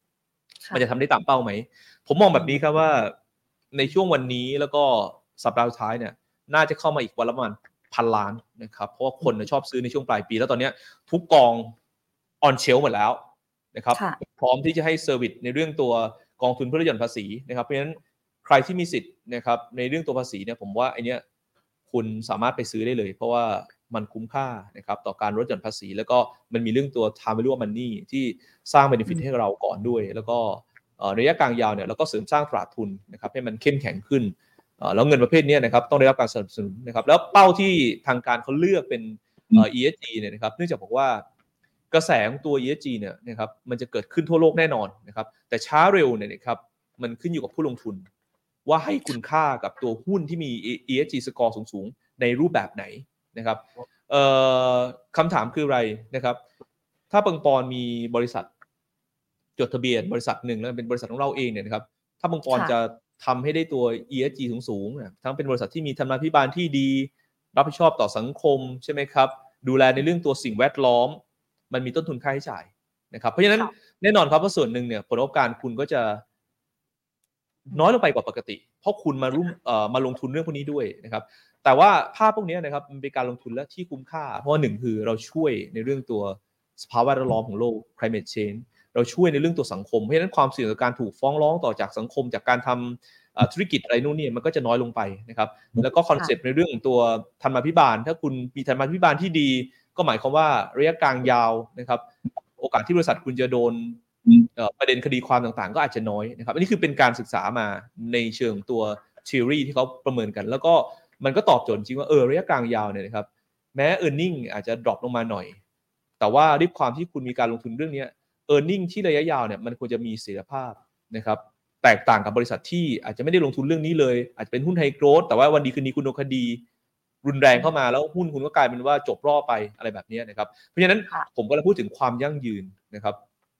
มันจะทำได้ตามเป้าไหม ผมมองแบบนี้ครับว่าในช่วงวันนี้แล้วก็สัปดาห์สุดท้ายเนี่ย น่าจะเข้ามาอีกวันละประมาณพันล้านนะครับ เพราะว่าคนชอบซื้อในช่วงปลายปี แล้วตอนนี้ทุกกอง on shelf หมดแล้วนะครับ พร้อมที่จะให้ service ในเรื่องตัวกองทุนเพื่อลดหย่อนภาษีนะครับ เพราะฉะนั้นใครที่มีสิทธิ์นะครับในเรื่องตัวภาษีเนี่ยผมว่าไอเนี้ยคุณสามารถไปซื้อได้เลย เพราะว่า มันคุ้มค่านะครับต่อการลดหย่อนภาษี แล้วก็มันมีเรื่องตัว time value of money ที่สร้าง benefit ให้เราก่อนด้วย แล้วก็ระยะกลางยาวเนี่ยเราก็เสริมสร้างตลาดทุนนะครับให้มันเข้มแข็งขึ้นแล้วเงินประเภทนี้นะครับต้องได้รับการสนับสนุนนะครับแล้วเป้าที่ทางการเขาเลือกเป็น ESG เนี่ยนะครับเนื่องจากบอกว่ากระแสของตัว ESG เนี่ยนะครับมันจะเกิดขึ้นทั่วโลกแน่นอนนะครับแต่ช้าเร็วเนี่ยนะครับมันขึ้นอยู่กับผู้ลงทุน ว่าให้คุณค่ากับตัวหุ้นที่มี ESG score สูงๆ ในรูปแบบไหน นะครับคำถามคืออะไรนะครับ ถ้าปังปอนมีบริษัทจดทะเบียนบริษัทหนึ่งแล้วเป็นบริษัทของเราเองเนี่ยนะครับถ้าปังปอนจะทำให้ได้ตัว ESG สูงๆทั้งเป็นบริษัทที่มีธรรมาภิบาลที่ดี รับผิดชอบต่อสังคมใช่ไหมครับ ดูแลในเรื่องตัวสิ่งแวดล้อม มันมีต้นทุนค่าใช้จ่ายนะครับ เพราะฉะนั้นแน่นอนครับว่าส่วนหนึ่งเนี่ยผลประกอบการคุณก็จะ น้อยลงไปกว่าปกติ เพราะคุณมารุ่มเอ่อมาลงทุนเรื่องพวกนี้ด้วยนะครับ แต่ว่าภาพพวกนี้นะครับมันเป็นการลงทุนและที่คุ้มค่า เพราะว่าหนึ่งคือเราช่วยในเรื่องตัวสภาวะแวดล้อมของโลก climate change เราช่วยในเรื่องตัวสังคม เพราะฉะนั้นความเสี่ยงต่อการถูกฟ้องร้องต่อจากสังคม จากการทำธุรกิจอะไรนู่นนี่มันก็จะน้อยลงไปนะครับ แล้วก็คอนเซปต์ในเรื่องของตัวธรรมาภิบาล ถ้าคุณมีธรรมาภิบาลที่ดี ก็หมายความว่าระยะกลางยาวนะครับ โอกาสที่บริษัทคุณจะโดนประเด็นคดีความต่างๆ ก็อาจจะน้อยนะครับ อันนี้คือเป็นการศึกษามาในเชิงตัว theory ที่เขาประเมินกัน แล้วก็ มันก็ตอบโจทย์จริงว่าเออระยะกลางยาวเนี่ยนะครับแม้ e a r n i n g อาจจะดรอปลงมาหน่อย แต่ว่าด้วยความที่คุณมีการลงทุนเรื่องนี้ e a r n i n g ที่ระยะยาวเนี่ยมันควรจะมีเสถียรภาพนะครับแตกต่างกับบริษัทที่อาจจะไม่ได้ลงทุนเรื่องนี้เลย อาจจะเป็นหุ้น high growth แต่ว่าวันดีคืนดีคุณโดนคดี รุนแรงเข้ามาแล้วหุ้นคุณก็กลายเป็นว่าจบรอบไปอะไรแบบนี้นะครับเพราะฉะนั้นผมก็เลยพูดถึงความยั่งยืนนะครับ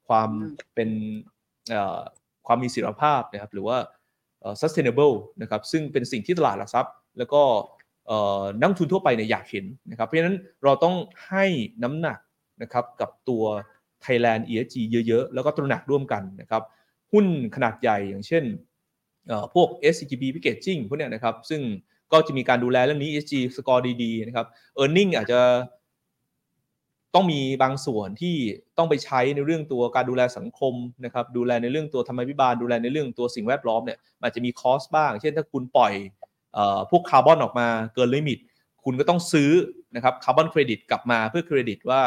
ความเป็นความมีศิลภาพนะครับหรือว่า sustainable นะครับซึ่งเป็นสิ่งที่ตลาดหลักทรัพย์ แล้วก็นักทุนทั่วไปเนี่ยอยากเห็นนะครับ เพราะฉะนั้นเราต้องให้น้ำหนักนะครับกับตัว Thailand ESG เยอะๆ แล้วก็ตระหนักร่วมกันนะครับ หุ้นขนาดใหญ่อย่างเช่นพวก SCGB Packaging พวกเนี้ยนะครับ ซึ่งก็จะมีการดูแลเรื่องนี้ ESG สกอร์ดีๆนะครับ e a r n i n g อาจจะต้องมีบางส่วนที่ต้องไปใช้ในเรื่องตัวการดูแลสังคมนะครับดูแลในเรื่องตัวธรรมาภิบาล ดูแลในเรื่องตัวสิ่งแวดล้อมเนี่ยอาจจะมี cost บ้าง เช่นถ้าคุณปล่อย พวกคาร์บอนออกมาเกิน limit คุณก็ต้องซื้อนะครับคาร์บอนเครดิตกลับมาเพื่อเครดิตว่า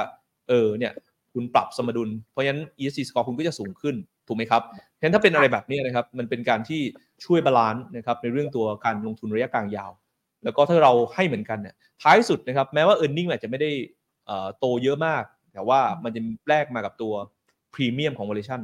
เออเนี่ยคุณปรับสมดุล เพราะฉะนั้น ESG score คุณก็จะสูงขึ้นถูกไหมครับเพราะฉะนั้นถ้าเป็นอะไรแบบนี้นะครับมันเป็นการที่ช่วย balance นะครับในเรื่องตัวการลงทุนระยะกลางยาว แล้วก็ถ้าเราให้เหมือนกันเนี่ยท้ายสุดนะครับแม้ว่า e a r n i n g อาจจะไม่ได้โตเยอะมาก แต่ว่ามันจะแลกมากับตัวพรีเมียมของ valuation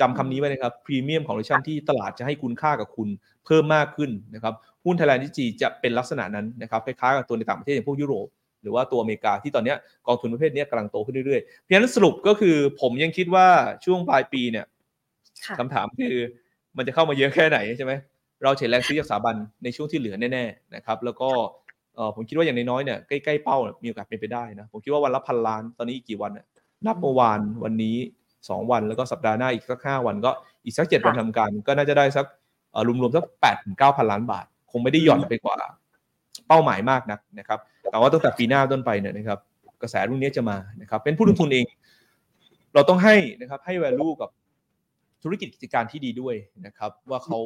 จำคำนี้ไว้นะครับพรีเมียมของ valuation ที่ตลาดจะให้คุณค่ากับคุณเพิ่มมากขึ้นนะครับหุ้น Thailand ESG จะเป็นลักษณะนั้นนะครับคล้ายๆกับตัวในต่างประเทศอย่างพวกยุโรปหรือว่าตัวอเมริกาที่ตอนนี้กองทุนประเภทนี้กำลังโตขึ้นเรื่อยๆ เพราะฉะนั้นสรุปก็คือผมยังคิดว่าช่วงปลายปีเนี่ยคำถามคือมันจะเข้ามาเยอะแค่ไหนใช่ไหมเราเห็นแรงซื้อจากสถาบันในช่วงที่เหลือแน่ๆนะครับแล้วก็ผมคิดว่าอย่างน้อยๆเนี่ยใกล้ๆเป้ามีโอกาสเป็นไปได้นะผมคิดว่าวันละพันล้านตอนนี้อีกกี่วันนับเมื่อวานวันนี้ 2 วันแล้วก็สัปดาห์หน้าอีกสักห้าวันก็อีกสักเจ็ดวันทำการ ก็น่าจะได้สักรวมๆสักแปดถึงเก้าพันล้านบาท คงไม่ได้หย่อนไปกว่าเป้าหมายมากนักนะครับแต่ว่าตั้งแต่ปีหน้าต้นไปเนี่ยนะครับกระแสรุ่นนี้จะมานะครับเป็นผู้ลงทุนเอง เราต้องให้นะครับให้ value กับธุรกิจกิจการที่ดีด้วยนะครับว่าเขา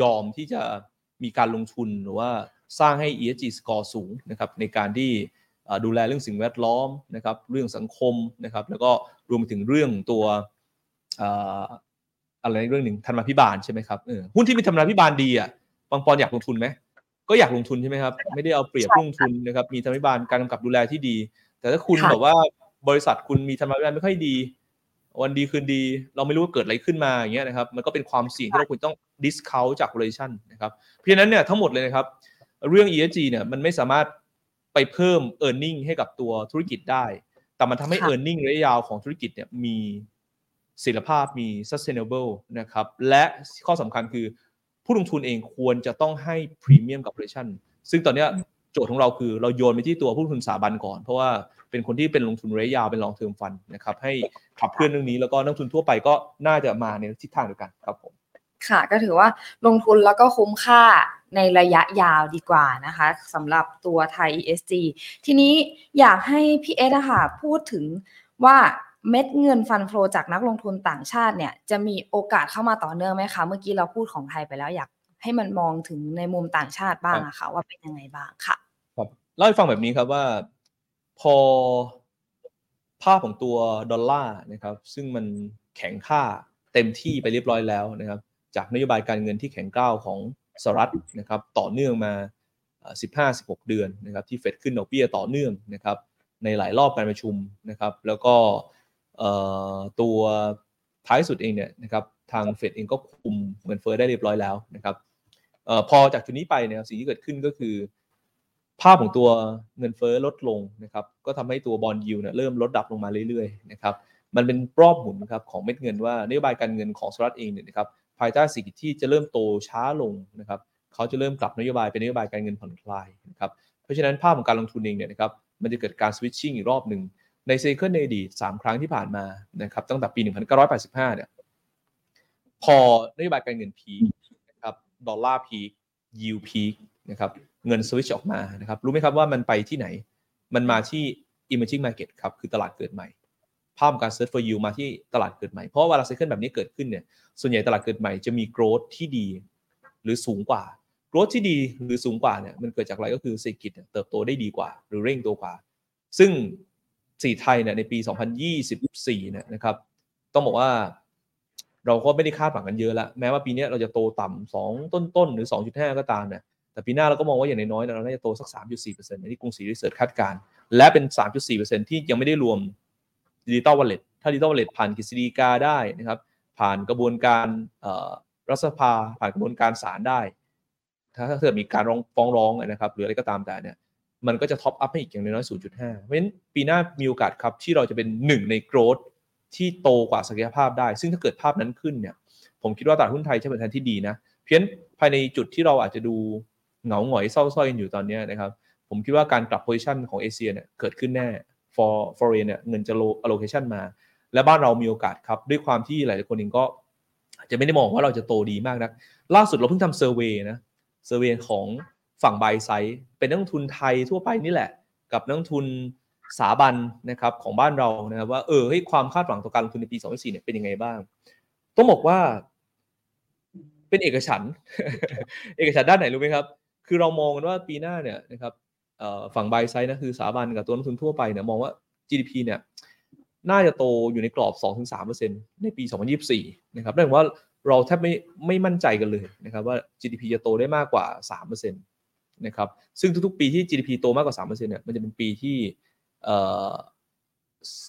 ยอมที่จะมีการลงทุนหรือว่าสร้างให้ ESG score สูงนะครับในการที่ ดูแลเรื่องสิ่งแวดล้อมนะครับเรื่องสังคมนะครับแล้วก็รวมไปถึงเรื่องตัวอะไรเรื่องหนึ่งธรรมาภิบาลใช่ไหมครับหุ้นที่มีธรรมาภิบาลดีอะบางปอนอยากลงทุนไหมก็อยากลงทุนใช่ไหมครับไม่ได้เอาเปรียบลงทุนนะครับมีธรรมาภิบาลการกำกับดูแลที่ดี แต่ถ้าคุณแบบว่าบริษัทคุณมีธรรมาภิบาลไม่ค่อยดี วันดีคืนดี เราไม่รู้ว่าเกิดอะไรขึ้นมาอย่างเงี้ยนะครับมันก็เป็นความเสี่ยงที่เราควรต้อง discount จาก valuation นะครับเพราะฉะนั้นเนี่ยทั้งหมดเลยนะครับเรื่อง ESG เนี่ยมันไม่สามารถ ไปเพิ่ม e a r n i n g ให้กับตัวธุรกิจได้ แต่มันทำให้ e a r n i n g ระยะยาวของธุรกิจเนี่ยมีศิลภาพมี sustainable นะครับ และข้อสำคัญคือผู้ลงทุนเองควรจะต้องให้ premium กับ operation ซึ่งตอนนี้โจทย์ของเราคือเราโยนไปที่ตัวผู้ลงทุนสถาบันก่อน เพราะว่าเป็นคนที่เป็นลงทุนระยะยาวเป็น long term fund นะครับให้ขับเคลื่อนเรื่องนี้แล้วก็นักทุนทั่วไปก็น่าจะมาในทิศทางเดียวกันครับผม ค่ะ ก็ถือว่าลงทุนแล้วก็คุ้มค่าในระยะยาวดีกว่านะคะสำหรับตัวไทย ESG ทีนี้อยากให้พี่เอสอะค่ะพูดถึงว่าเม็ดเงินฟันโฟจากนักลงทุนต่างชาติเนี่ยจะมีโอกาสเข้ามาต่อเนื่องไหมคะ เมื่อกี้เราพูดของไทยไปแล้วอยากให้มันมองถึงในมุมต่างชาติบ้างอะค่ะ ว่าเป็นยังไงบ้างค่ะครับเล่าให้ฟังแบบนี้ครับว่าพอภาพของตัวดอลลาร์นะครับ ซึ่งมันแข็งค่าเต็มที่ไปเรียบร้อยแล้วนะครับ จากนโยบายการเงินที่แข็งกร้าวของสหรัฐนะครับต่อเนื่องมา 15-16 เดือนนะครับที่เฟดขึ้นดอกเบี้ยต่อเนื่องนะครับในหลายรอบการประชุมนะครับแล้วก็ตัวท้ายสุดเองเนี่ยนะครับทางเฟดเองก็คุมเงินเฟ้อได้เรียบร้อยแล้วนะครับออพอจากจุดนี้ไปเนี่ยสิ่งที่เกิดขึ้นก็คือ ภาพของตัวเงินเฟ้อลดลงนะครับก็ทำให้ตัวบอลยูเนี่ยเริ่มลดดับลงมาเรื่อยๆนะครับมันเป็นรอบหมุนครับของเม็ดเงินว่านโยบายการเงินของสหรัฐเองเนี่ยนะครับ ภายใต้สิ่งที่จะเริ่มโตช้าลงนะครับเขาจะเริ่มกลับนโยบายเป็นนโยบายการเงินผ่อนคลายนะครับเพราะฉะนั้นภาพของการลงทุนเองเนี่ยนะครับมันจะเกิดการสวิตชิ่งอีกรอบหนึ่งในไซเคิลในอดีต3ครั้งที่ผ่านมานะครับตั้งแต่ปี 1985 เนี่ยพอนโยบายการเงินพีนะครับดอลลาร์พียิวพีนะครับเงินสวิตช์ออกมานะครับรู้ไหมครับว่ามันไปที่ไหน มันมาที่ emerging market ครับคือตลาดเกิดใหม่ ภาพการ search for yield มาที่ตลาดเกิดใหม่ เพราะเวลาไซเคิลแบบนี้เกิดขึ้นเนี่ยส่วนใหญ่ตลาดเกิดใหม่จะมี growth ที่ดี หรือสูงกว่า growth ที่ดีหรือสูงกว่าเนี่ยมันเกิดจากอะไรก็คือเศรษฐกิจเติบโตได้ดีกว่า หรือเร่งตัวกว่า ซึ่ง GDP ไทยเนี่ยในปี 2024เนี่ยนะครับต้องบอกว่าเราก็ไม่ได้คาดหวังกันเยอะละแม้ว่าปีนี้เราจะโตต่ำสองต้นๆหรือ 2.5 ก็ตามเนี่ยแต่ปีหน้าเราก็มองว่าอย่างน้อยๆเราน่าจะโตสัก 3.4%ในที่กรุงศรี Research คาดการณ์และเป็น 3.4%ที่ยังไม่ได้รวม ดิจิตอลวอลเล็ตถ้าดิจิตอลวอลเล็ตผ่านกฤษฎีกาได้นะครับ ผ่านกระบวนการรัฐสภาผ่านกระบวนการศาลได้ ถ้าเกิดมีการร้องฟ้องร้องนะครับ หรืออะไรก็ตามแต่เนี่ยมันก็จะ top up ให้อีกอย่างน้อย 0.5 เพราะฉะนั้นปีหน้ามีโอกาสครับที่เราจะเป็นหนึ่งใน growth ที่โตกว่าศักยภาพได้ ซึ่งถ้าเกิดภาพนั้นขึ้นเนี่ย ผมคิดว่าตลาดหุ้นไทยจะเป็นทางที่ดีนะ เพียงภายในจุดที่เราอาจจะดูเหงาหงอยเศร้าสร้อยกันอยู่ตอนนี้นะครับ ผมคิดว่าการกลับ position ของเอเชียเนี่ยเกิดขึ้นแน่ flow foreign เนี่ยเงินจะ allocation มา และบ้านเรามีโอกาสครับ ด้วยความที่หลายคนเองก็อาจจะไม่ได้มองว่าเราจะโตดีมากนะล่าสุดเราเพิ่งทำเซอร์เวยนะเซอร์เวยของฝั่งบายไซ์เป็นนักทุนไทยทั่วไปนี่แหละ กับนักทุนสาบันนะครับของบ้านเรานะครับว่าเออให้ความคาดหวังต่อการลงทุนในปี 2024เนี่ยเป็นยังไงบ้าง ต้องบอกว่า เป็นเอกฉัน เอกฉันด้านไหนรู้ไหมครับ คือเรามองกันว่าปีหน้าเนี่ยนะครับ ฝั่งบายไซด์นะคือสถาบันกับตัวนักทุนทั่วไปเนี่ยมองว่า GDP เนี่ยน่าจะโตอยู่ในกรอบ 2-3%ในปี 2024 นะครับนั่นหมายว่าเราแทบไม่ไม่มั่นใจกันเลยนะครับว่า GDP จะโตได้มากกว่า 3%นะครับซึ่งทุกๆ ปีที่ GDP โตมากกว่า 3%เนี่ยมันจะเป็นปีที่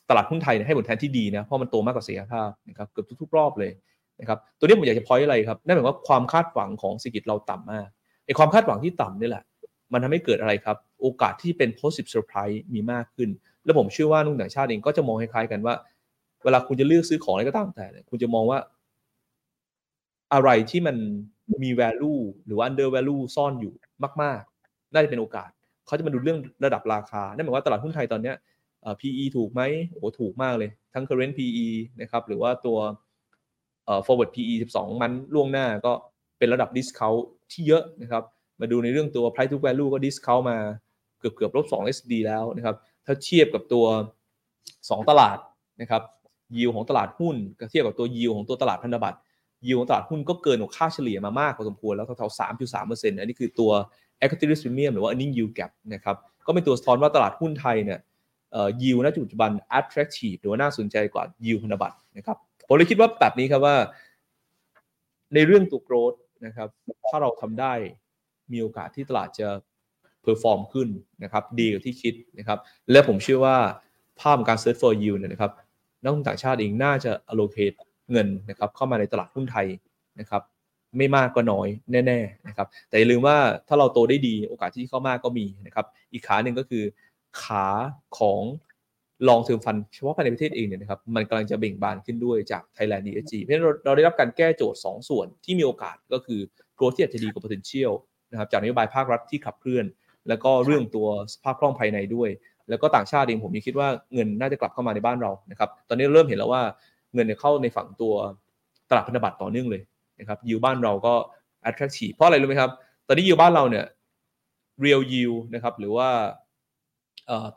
ตลาดหุ้นไทยให้ผลแทนที่ดีนะเพราะมันโตมากกว่าเสียภาพนะครับเกือบทุกๆ รอบเลยนะครับตัวนี้ผมอยากจะพอยอะไรครับนั่นหมายว่าความคาดหวังของเศรษฐกิจเราต่ำมากไอ้ความคาดหวังที่ต่ำนี่แหละ มันทำให้เกิดอะไรครับ โอกาสที่เป็น positive surprise มีมากขึ้น แล้วผมเชื่อว่านุ่งต่างชาติเองก็จะมองคล้ายๆกันว่า เวลาคุณจะเลือกซื้อของอะไรก็ตามแต่ คุณจะมองว่า อะไรที่มันมี value หรือว่า under value ซ่อนอยู่มากๆ น่าจะเป็นโอกาส เขาจะมาดูเรื่องระดับราคา นั่นหมายว่าตลาดหุ้นไทยตอนนี้ PE ถูกไหมโอ้ถูกมากเลย ทั้ง current PE นะครับ หรือว่าตัว forward PE 12 มันล่วงหน้าก็เป็นระดับ discount ที่เยอะนะครับ มาดูในเรื่องตัว price to value ก็ discount มา เกือบเกือบลบ2 SD แล้วนะครับถ้าเทียบกับตัว 2 ตลาดนะครับยิวของตลาดหุ้นก็เทียบกับตัวยิวของตัวตลาดพันธบัตรยิวของตลาดหุ้นก็เกินกว่าค่าเฉลี่ยมามากพอสมควรแล้วเท่าๆ3.3%อันนี้คือตัว equity risk premium หรือว่า earning yield gap นะครับก็เป็นตัวสะท้อนว่าตลาดหุ้นไทยเนี่ยยิวณจุดปัจจุบัน attractive หรือว่าน่าสนใจกว่ายิวพันธบัตรนะครับผมเลยคิดว่าแบบนี้ครับว่า ในเรื่องตัว growth นะครับถ้าเราทำได้มีโอกาสที่ตลาดจะ perform ขึ้นนะครับดีกว่าที่คิดนะครับและผมเชื่อว่าภาพการ search for yield เนี่ยนะครับนักลงทุนต่างชาติเองน่าจะ allocate เงินนะครับเข้ามาในตลาดหุ้นไทยนะครับไม่มากก็น้อยแน่ๆนะครับแต่อย่าลืมว่าถ้าเราโตได้ดีโอกาสที่เข้ามากก็มีนะครับอีกขาหนึ่งก็คือขาของ long term fund เฉพาะภายในประเทศเองเนี่ยนะครับมันกำลังจะเบ่งบานขึ้นด้วยจาก Thailand ESG เพราะฉะนั้นเราได้รับการแก้โจทย์ 2 ส่วนที่มีโอกาสก็คือ growth ที่อาจจะดีกว่า potential นะครับจากนโยบายภาครัฐที่ขับเคลื่อน แล้วก็เรื่องตัวสภาพคล่องภายในด้วย แล้วก็ต่างชาติเองผมยังคิดว่าเงินน่าจะกลับเข้ามาในบ้านเรานะครับตอนนี้เริ่มเห็นแล้วว่าเงินเข้าในฝั่งตัวตลาดพันธบัตรต่อเนื่องเลยนะครับยิวบ้านเราก็ attractive เพราะอะไรรู้ไหมครับ ตอนนี้ยิวบ้านเราเนี่ย real yield นะครับหรือว่า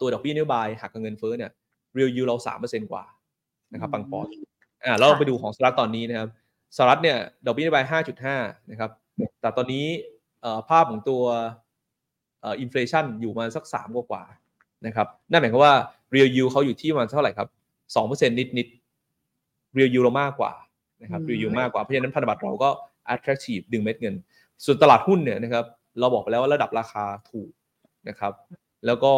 ตัวดอกเบี้ยนโยบายหักกับเงินเฟ้อเนี่ย real yield เราสามเปอร์เซ็นกว่านะครับปังปอนอ่าเราไปดูของสหรัฐตอนนี้นะครับสหรัฐเนี่ยดอกเบี้ยนโยบายห้าจุดห้านะครับแต่ตอนนี้ภาพของตัว อินฟลชันอยู่มาสักสามกว่านะครับนั่นหมายความว่า real yield เขาอยู่ที่ประมาณเท่าไหร่ครับสองเปอร์เซ็นต์นิดนิด real yield เรามากกว่านะครับ real yield มากกว่า เพราะฉะนั้นพันธบัตรเราก็ attractive ดึงเม็ดเงิน ส่วนตลาดหุ้นเนี่ยนะครับเราบอกไปแล้วว่าระดับราคาถูกนะครับ แล้วก็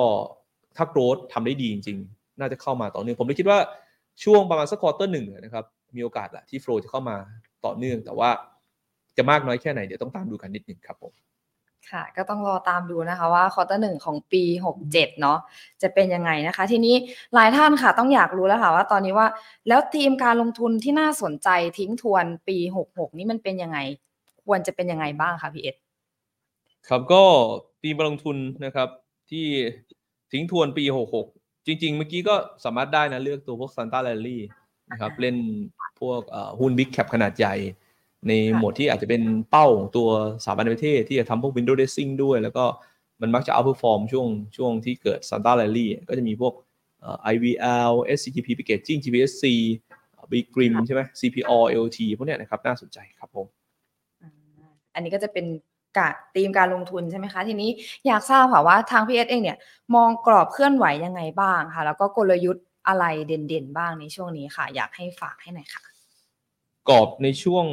ถ้า growth ทำได้ดีจริง ๆ น่าจะเข้ามาต่อเนื่อง ผมเลยคิดว่าช่วงประมาณสัก quarter หนึ่งนะครับ มีโอกาสแหละที่ flow จะเข้ามาต่อเนื่อง แต่ว่าจะมากน้อยแค่ไหนเดี๋ยวต้องตามดูกันนิดนึงครับผม ค่ะ ก็ต้องรอตามดูนะคะว่า quarter หนึ่งของปี 67 เนาะจะเป็นยังไงนะคะ ทีนี้หลายท่านค่ะต้องอยากรู้แล้วค่ะว่าตอนนี้ว่าแล้วธีมการลงทุนที่น่าสนใจทิ้งทวนปี 66 นี้มันเป็นยังไง ควรจะเป็นยังไงบ้างคะพี่เอ็ดครับก็ธีมการลงทุนนะครับ ที่ทิ้งทวนปี 66 จริง ๆ เมื่อกี้ก็สามารถได้นะเลือกตัวพวก Santa Rally นะครับเล่นพวกหุ้น big cap ขนาดใหญ่ ในหมวดที่อาจจะเป็นเป้าของตัวสถาบันประเทศที่จะทำพวก window dressing ด้วย แล้วก็มันมักจะ outperform ช่วงช่วงที่เกิด Santa Rally ก็จะมีพวก IVL SCGP Packaging GPSC Big Grim ใช่ไหม CPO LT พวกเนี้ยนะครับน่าสนใจครับผม อันนี้ก็จะเป็นกะธีมการลงทุนใช่ไหมคะ ทีนี้อยากทราบค่ะว่าทางพีเอสเองเนี่ยมองกรอบเคลื่อนไหวยังไงบ้างค่ะ แล้วก็กลยุทธ์อะไรเด่นๆ บ้างในช่วงนี้ค่ะ อยากให้ฝากให้หน่อยค่ะ กรอบในช่วง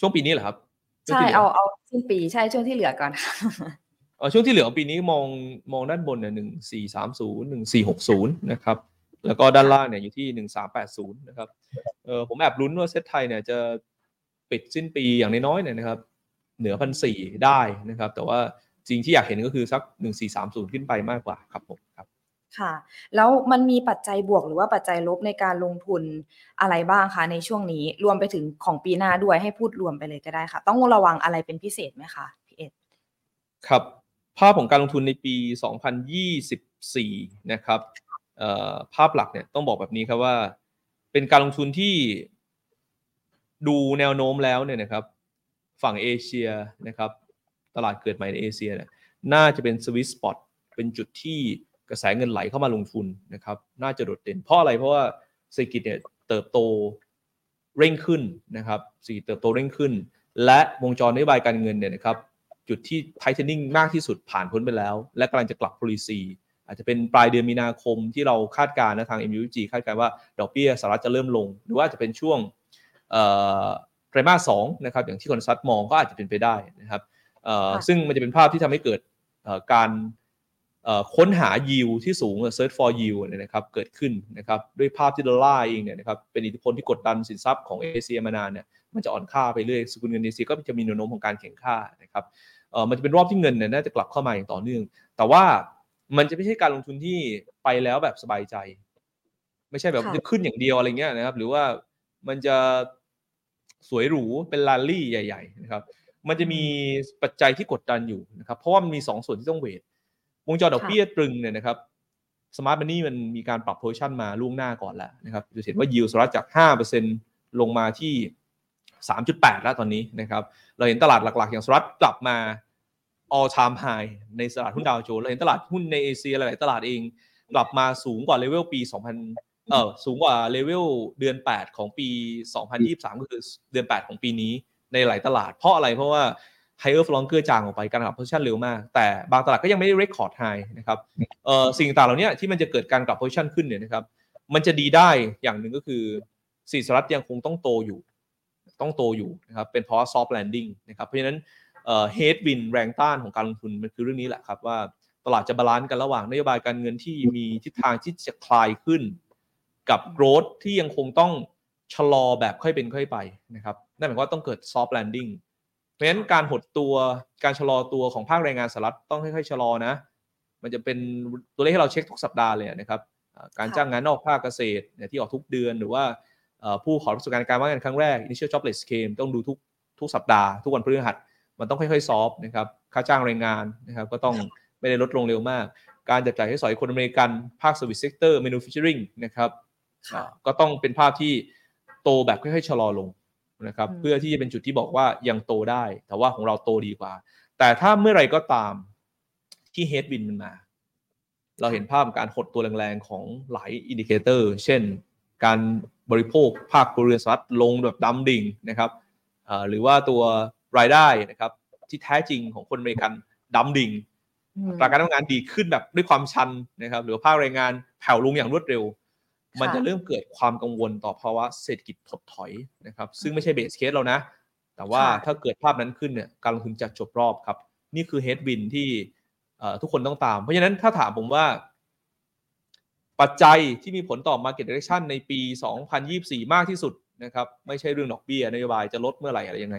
ช่วงปีนี้เหรอครับ ใช่เอาเอาสิ้นปีใช่ช่วงที่เหลือก่อนค่ะเอาช่วงที่เหลือปีนี้มองมองด้านบนเนี่ยหนึ่งสี่สามศูนย์หนึ่งสี่หกศูนย์นะครับแล้วก็ด้านล่างเนี่ยอยู่ที่หนึ่งสามแปดศูนย์นะครับเออผมแอบลุ้นว่าเซตไทยเนี่ยจะปิดสิ้นปีอย่างน้อยๆเนี่ยนะครับ เหนือพันสี่ได้นะครับ แต่ว่าจริงที่อยากเห็นก็คือสักหนึ่งสี่สามศูนย์ขึ้นไปมากกว่าครับผมครับ ค่ะ แล้วมันมีปัจจัยบวกหรือว่าปัจจัยลบในการลงทุนอะไรบ้างคะในช่วงนี้ รวมไปถึงของปีหน้าด้วยให้พูดรวมไปเลยก็ได้ค่ะ ต้องระวังอะไรเป็นพิเศษไหมคะพี่เอ็ดครับ ภาพของการลงทุนในปี 2024 นะครับภาพหลักเนี่ยต้องบอกแบบนี้ครับว่า เป็นการลงทุนที่ดูแนวโน้มแล้วเนี่ยนะครับฝั่งเอเชียนะครับ ตลาดเกิดใหม่ในเอเชียเนี่ยน่าจะเป็นสวิตสปอตเป็นจุดที่ กระแสเงินไหลเข้ามาลงทุนนะครับน่าจะโดดเด่นเพราะอะไรเพราะว่าเศรษฐกิจเนี่ยเติบโตเร่งขึ้นนะครับเศรษฐกิจเติบโตเร่งขึ้น และวงจรนโยบายการเงินเนี่ยนะครับจุดที่ไทเทนิ่งมากที่สุดผ่านพ้นไปแล้ว และกำลังจะกลับ policy อาจจะเป็นปลายเดือนมีนาคมที่เราคาดการณ์นะทาง MUFG คาดการณ์ว่าดอกเบี้ยสหรัฐจะเริ่มลง หรือว่าจะเป็นช่วงไตรมาสสองนะครับอย่างที่คนซัดมองก็อาจจะเป็นไปได้นะครับซึ่งมันจะเป็นภาพที่ทำให้เกิดการ ค้นหา yield ที่สูง search for yield เนี่ยนะครับเกิดขึ้นนะครับด้วยภาพที่ดอลลาร์เองเนี่ยนะครับเป็นอิทธิพลที่กดดันสินทรัพย์ของเอเชียมานานเนี่ยมันจะอ่อนค่าไปเรื่อยสกุลเงินเอเชียก็จะมีแนวโน้มของการแข่งค่านะครับเออมันจะเป็นรอบที่เงินเนี่ยน่าจะกลับเข้ามาอย่างต่อเนื่อง แต่ว่ามันจะไม่ใช่การลงทุนที่ไปแล้วแบบสบายใจ ไม่ใช่แบบจะขึ้นอย่างเดียวอะไรเงี้ยนะครับ หรือว่ามันจะสวยหรูเป็นลาลี่ใหญ่ ๆ นะครับ มันจะมีปัจจัยที่กดดันอยู่นะครับ เพราะว่ามันมี 2 ส่วนที่ต้อง weight วงจรดอกเบี้ยตรึงเนี่ยนะครับ smart money มันมีการปรับ position มาล่วงหน้าก่อนแล้วนะครับจะเห็นว่ายิวสหรัฐจาก 5%ลงมาที่ 3.8 แล้วตอนนี้นะครับ เราเห็นตลาดหลัก ๆ อย่างสหรัฐกลับมา all time high ในตลาดหุ้นดาวโจนส์เราเห็นตลาดหุ้นในเอเชียหลายตลาดเอง กลับมาสูงกว่าเลเวลปี 2000 เออสูงกว่าเลเวลเดือน 8 ของปี 2023 ก็คือเดือน 8 ของปีนี้ในหลายตลาด เพราะอะไรเพราะว่า higher for longer จางออกไปการกลับ position เร็วมาก แต่บางตลาดก็ยังไม่ได้ record high นะครับเอ่อสิ่งต่างเหล่านี้ที่มันจะเกิดการกลับ position ขึ้นเนี่ยนะครับมันจะดีได้อย่างหนึ่งก็คือสีสหรัฐยังคงต้องโตอยู่ ต้องโตอยู่นะครับเป็นเพราะ soft landing นะครับเพราะฉะนั้นเอ่อ headwind แรงต้านของการลงทุนมันคือเรื่องนี้แหละครับว่าตลาดจะ balance กันระหว่างนโยบายการเงินที่มีทิศทางที่จะคลายขึ้น กับ growth ที่ยังคงต้องชะลอแบบค่อยเป็นค่อยไปนะครับนั่นหมายความว่าต้องเกิด soft landing เพราะฉะนั้นการหดตัวการชะลอตัวของภาคแรงงานสหรัฐต้องค่อยๆชะลอนะ มันจะเป็นตัวเลขที่เราเช็คทุกสัปดาห์เลยนะครับ การจ้างงานนอกภาคเกษตรที่ออกทุกเดือนหรือว่าผู้ขอประสบการณ์การว่างงานครั้งแรก initial jobless claim ต้องดูทุกทุกสัปดาห์ทุกวันพฤหัสมันต้องค่อยๆซอฟนะครับค่าจ้างแรงงานนะครับก็ต้องไม่ได้ลดลงเร็วมาก การจับจ่ายให้สอยคนอเมริกัน ภาค service sector manufacturing นะครับก็ต้องเป็นภาพที่โตแบบค่อยๆชะลอลง นะครับอืมเพื่อที่จะเป็นจุดที่บอกว่ายังโตได้ แต่ว่าของเราโตดีกว่า แต่ถ้าเมื่อไหรก็ตามที่ headwind มันมา เราเห็นภาพการหดตัวแรงๆของหลาย indicator เช่น การบริโภคภาคครัวเรือนสหรัฐลงแบบดำดิ่งนะครับเอ่อหรือว่าตัวรายได้นะครับ ที่แท้จริงของคนอเมริกันดำดิ่งอืมอัตราการว่างงานดีดขึ้นแบบด้วยความชันนะครับ หรือว่าภาคแรงงานแผ่วลงอย่างรวดเร็วค่ะ มันจะเริ่มเกิดความกังวลต่อภาวะเศรษฐกิจถดถอยนะครับ ซึ่งไม่ใช่เบสเคสเรานะ แต่ว่าค่ะถ้าเกิดภาพนั้นขึ้นเนี่ยการลงทุนจะจบรอบครับ นี่คือเฮดวินที่เอ่อทุกคนต้องตาม เพราะฉะนั้นถ้าถามผมว่า ปัจจัยที่มีผลต่อ Market Direction ในปี 2024 มากที่สุดนะครับ ไม่ใช่เรื่องดอกเบี้ยนโยบายจะลดเมื่อไหร่อะไรยังไง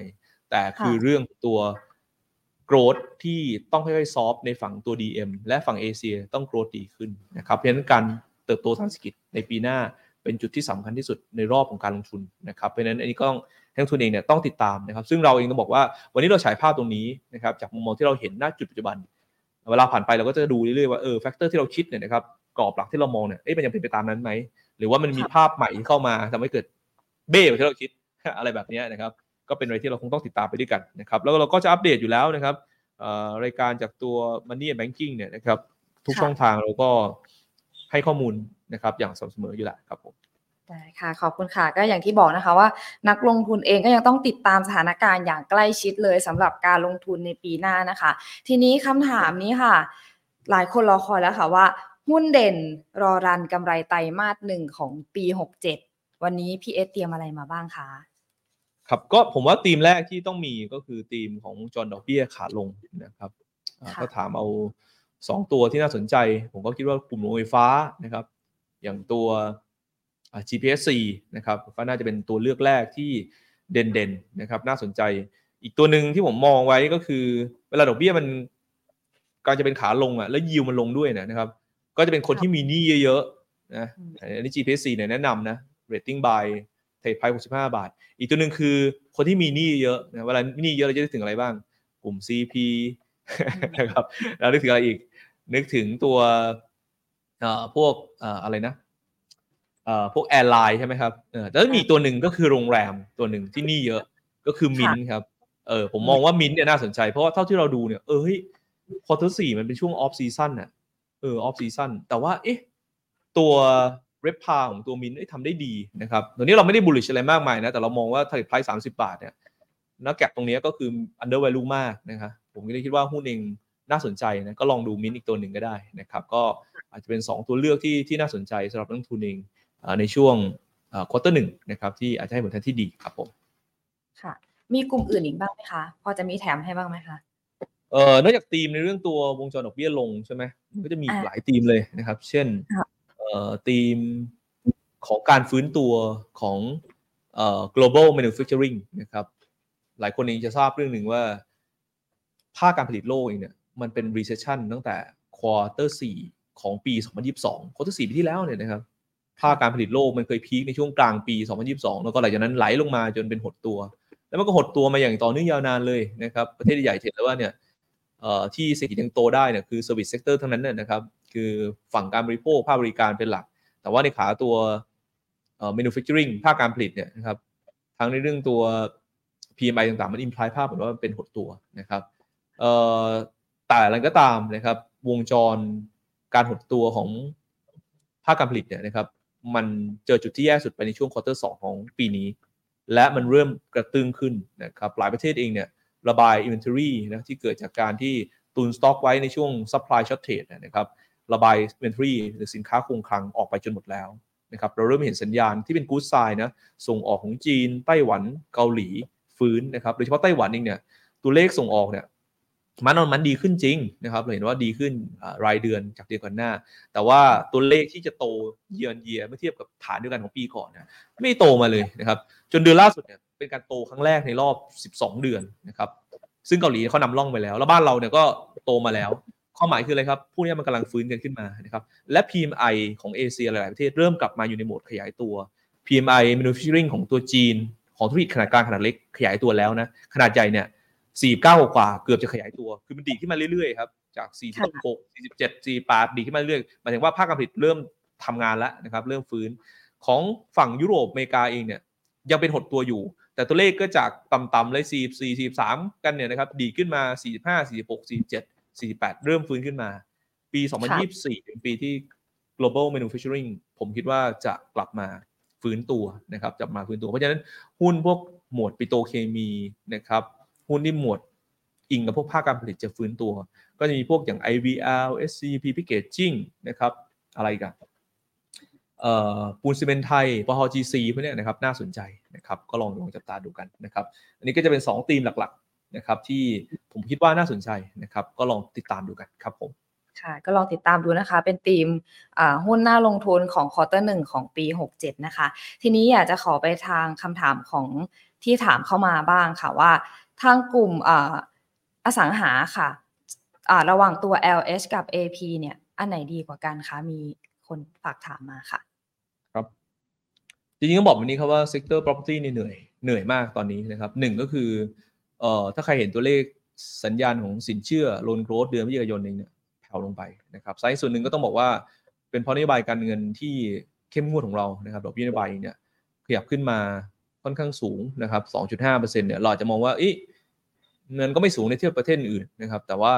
แต่คือค่ะเรื่องตัว growth ที่ต้องค่อยๆซอฟในฝั่งตัว DM และฝั่งเอเชียต้อง growth ดีขึ้นนะครับเพราะฉะนั้นการ เติบโตทางเศรษฐกิจในปีหน้าเป็นจุดที่สำคัญที่สุดในรอบของการลงทุนนะครับเพราะฉะนั้นอันนี้ก็ต้องให้นักลงทุนเองเนี่ยต้องติดตามนะครับซึ่งเราเองต้องบอกว่าวันนี้เราฉายภาพตรงนี้นะครับจากมุมมองที่เราเห็นณจุดปัจจุบัน เวลาผ่านไปเราก็จะดูเรื่อยๆว่าเออ factor ที่เราคิดเนี่ยนะครับกรอบหลักที่เรามองเนี่ยเอ๊ะมันยังเป็นไปตามนั้นไหมหรือว่ามันมีภาพใหม่ที่เข้ามาทำให้เกิดเบ้กว่าที่เราคิดอะไรแบบเนี้ยนะครับก็เป็นอะไรที่เราคงต้องติดตามไปด้วยกันนะครับแล้วเราก็จะอัปเดตอยู่แล้วนะครับเอ่อรายการจากตัว Money and Banking เนี่ยนะครับทุกค่ะช่องทางเราก็ ให้ข้อมูลนะครับอย่างสม่ำเสมออยู่แล้วครับผมได้ค่ะขอบคุณค่ะก็อย่างที่บอกนะคะว่า นักลงทุนเองก็ยังต้องติดตามสถานการณ์อย่างใกล้ชิดเลยสำหรับการลงทุนในปีหน้านะคะ ทีนี้คำถามนี้ค่ะ หลายคนรอคอยแล้วค่ะว่า หุ้นเด่นรอรันกำไรไตรมาสหนึ่งของปี 67 วันนี้พี่เอสเตรียมอะไรมาบ้างคะครับก็ผมว่าธีมแรกที่ต้องมีก็คือธีมของจอห์นดอกเบี้ยขาลงนะครับอ่าค่ะก็ถามเอา สองตัวที่น่าสนใจ ผมก็คิดว่ากลุ่มโรงไฟฟ้านะครับ อย่างตัวอ่า GPS4 นะครับก็น่าจะเป็นตัวเลือกแรกที่เด่นๆนะครับ น่าสนใจ อีกตัวหนึ่งที่ผมมองไว้ก็คือ เวลาดอกเบี้ยมันกำลังจะเป็นขาลงอะแล้วยิวมันลงด้วยเนยนะครับ ก็จะเป็นคนที่มีหนี้เยอะๆนะอืมอันนี้ GPS4 เนี่ยแนะนำนะ rating by เทรดไพร65บาท อีกตัวหนึ่งคือคนที่มีหนี้เยอะนะเวลาหนี้เยอะเราจะนึกถึงอะไรบ้าง กลุ่ม CP นะครับเรานึกถึงอะไรอีก นึกถึงตัวเอ่อพวกเอ่ออะไรนะเอ่อพวก airline ใช่ไหมครับเออแต่ว่ามีอีกตัวหนึ่งก็คือโรงแรมตัวหนึ่งที่หนี้เยอะก็คือมินครับเออผมมองว่ามินเนี่ยน่าสนใจ เพราะว่าเท่าที่เราดูเนี่ยเออเฮ้ย quarter สี่มันเป็นช่วง off season น่ะเออ off season แต่ว่าเอ๊ะตัว RevPAR ของตัวมินี่ยทำได้ดีนะครับตัวนี้เราไม่ได้ bullish อะไรมากมายนะ แต่เรามองว่าถ้า price สามสิบบาทเนี่ยณ gap ตรงเนี้ยก็คือ under value มากนะครับผมก็เลยคิดว่าหุ้นเอง น่าสนใจนะก็ลองดูมินอีกตัวหนึ่งก็ได้นะครับ ก็อาจจะเป็น 2 ตัวเลือกที่ที่น่าสนใจสำหรับนักลงทุนเองอ่าในช่วง quarter หนึ่งนะครับที่อาจจะให้ผลตอบแทนที่ดีครับผมค่ะ มีกลุ่มอื่นอีกบ้างไหมคะ พอจะมีแถมให้บ้างไหมคะเอ่อนอกจากธีมในเรื่องตัววงจรดอกเบี้ยลงใช่ไหมมันก็จะมีอีกอ่าหลายธีมเลยนะครับ เช่นค่ะเอ่อธีมของการฟื้นตัวของเอ่อ global manufacturing นะครับ หลายคนเองจะทราบเรื่องหนึ่งว่า ภาคการผลิตโลกเองเนี่ย มันเป็น recession ตั้งแต่ quarter 4 ของปี 2022 quarter 4 ปีที่แล้วเนี่ยนะครับภาคการผลิตโลกมันเคยพีคในช่วงกลางปี 2022 แล้วก็หลังจากนั้นไหลลงมาจนเป็นหดตัว แล้วมันก็หดตัวมาอย่างต่อเนื่องยาวนานเลยนะครับประเทศใหญ่เห็นแล้วว่าเนี่ยที่เศรษฐกิจยังโตได้เนี่ยคือ service sector ทั้งนั้นเนี่ยนะครับคือฝั่งการบริโภคภาคบริการเป็นหลัก แต่ว่าในขาตัว manufacturing ภาคการผลิตเนี่ยนะครับทั้งในเรื่องตัว PMI ต่างๆ มัน imply ภาพเหมือนว่ามันเป็นหดตัวนะครับ แต่อะไรก็ตามนะครับ วงจรการหดตัวของภาคการผลิตเนี่ยนะครับ มันเจอจุดที่แย่สุดไปในช่วงควอเตอร์สของปีนี้ และมันเริ่มกระตึงขึ้นนะครับ หลายประเทศเองเนี่ยระบาย inventory นะที่เกิดจากการที่ตุนสต็อกไว้ในช่วง supply shortage เนี่ยนะครับระบาย inventory หรือสินค้าคงคลังออกไปจนหมดแล้วนะครับเราเริ่มเห็นสัญญาณที่เป็น good sign นะส่งออกของจีน ไต้หวันเกาหลีฟื้นนะครับโดยเฉพาะไต้หวันเองเนี่ยตัวเลขส่งออกเนี่ย มันมันดีขึ้นจริงนะครับเราเห็นว่าดีขึ้นรายเดือนจากเดือนก่อนหน้า แต่ว่าตัวเลขที่จะโตเยือนเยียเมื่อเทียบกับฐานเดียวกันของปีก่อนนะไม่โตมาเลยนะครับ จนเดือนล่าสุดเนี่ยเป็นการโตครั้งแรกในรอบ 12 เดือนนะครับซึ่งเกาหลีเขานำร่องไปแล้ว แล้วบ้านเราเนี่ยก็โตมาแล้วข้อหมายคืออะไรครับพวกนี้มันกำลังฟื้นกันขึ้นมานะครับและ PMI ของเอเชียหลายประเทศเริ่มกลับมาอยู่ในโหมดขยายตัว PMI manufacturing ของตัวจีน ของธุรกิจขนาดกลางขนาดเล็กขยายตัวแล้วนะขนาดใหญ่เนี่ย 49 กว่าเกือบจะขยายตัว คือมันดีขึ้นมาเรื่อยๆครับจาก 46 47 48ดีขึ้นมาเรื่อยๆหมายถึงว่าภาคการผลิตเริ่มทำงานแล้วนะครับ เริ่มฟื้นของฝั่งยุโรปอเมริกาเองเนี่ยยังเป็นหดตัวอยู่ แต่ตัวเลขก็จากต่ำๆเลย 44 43 กันเนี่ยนะครับ ดีขึ้นมา 45 46 47 48 เริ่มฟื้นขึ้นมา ปี 2024 เป็นปีที่ global manufacturing ผมคิดว่าจะกลับมาฟื้นตัวนะครับจะมาฟื้นตัว เพราะฉะนั้นหุ้นพวกหมวดปิโตรเคมีนะครับ หุ้นที่หมวดอิงกับพวกภาคการผลิตจะฟื้นตัว ก็จะมีพวกอย่าง IVL SCP Packaging นะครับ อะไรกันปูนซีเมนไทยปอจีซีพวกนี้นะครับน่าสนใจนะครับ ก็ลองลองจับตาดูกันนะครับ อันนี้ก็จะเป็น 2 ธีมหลักๆนะครับ ที่ผมคิดว่าน่าสนใจนะครับ ก็ลองติดตามดูกันครับผมค่ะก็ลองติดตามดูนะคะ เป็นธีมหุ้นหน่าลงทุนของควอเตอร์หนึ่งของปี 67 นะคะ ทีนี้อยากจะขอไปทางคำถามของที่ถามเข้ามาบ้างค่ะว่า ทางกลุ่มอสังหาค่ะระหว่างตัว LH กับ AP เนี่ยอันไหนดีกว่ากันคะ มีคนฝากถามมาค่ะ ครับจริงๆต้องบอกแบบนี้ครับว่า sector property นี่เหนื่อยเหนื่อยมากตอนนี้นะครับหนึ่งก็คือเอ่อถ้าใครเห็นตัวเลขสัญญาณของสินเชื่อ loan growth เดือนพฤศจิกายนเองเนี่ยแผ่วลงไปนะครับสาเหตุส่วนหนึ่งก็ต้องบอกว่าเป็นเพราะนโยบายการเงินที่เข้มงวดของเรานะครับดอกเบี้ยนโยบายเนี่ยขยับขึ้นมา ค่อนข้างสูงนะครับ 2.5%เนี่ยเราจะมองว่าอีเงินก็ไม่สูงในเทียบประเทศอื่นนะครับ แต่ว่า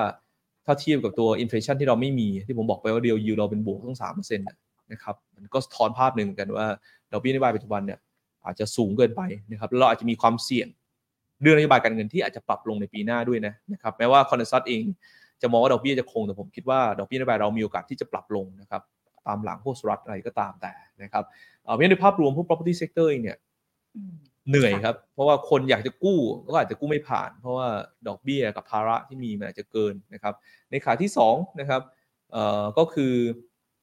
ถ้าเทียบกับตัว inflation ที่เราไม่มีที่ผมบอกไปว่า real yield เราเป็นบวกต้องสามเปอร์เซ็นต์นะครับมันก็สะท้อนภาพหนึ่งกันว่าดอกเบี้ยนโยบายปัจจุบันเนี่ยอาจจะสูงเกินไปนะครับแล้วเราอาจจะมีความเสี่ยงเรื่องนโยบายการเงินที่อาจจะปรับลงในปีหน้าด้วยนะนะครับแม้ว่า consensus เองจะมองว่าดอกเบี้ยจะคงแต่ผมคิดว่าดอกเบี้ยนโยบายเรามีโอกาสที่จะปรับลงนะครับตามหลังพวกสรัฐอะไรก็ตามแต่นะครับเพราะฉะนั้นในภาพรวมพวก property sector เนี่ย เหนื่อยครับ เพราะว่าคนอยากจะกู้ก็อาจจะกู้ไม่ผ่าน เพราะว่าดอกเบี้ยกับภาระที่มีมันอาจจะเกินนะครับ ในขาที่2นะครับเอ่อก็คือ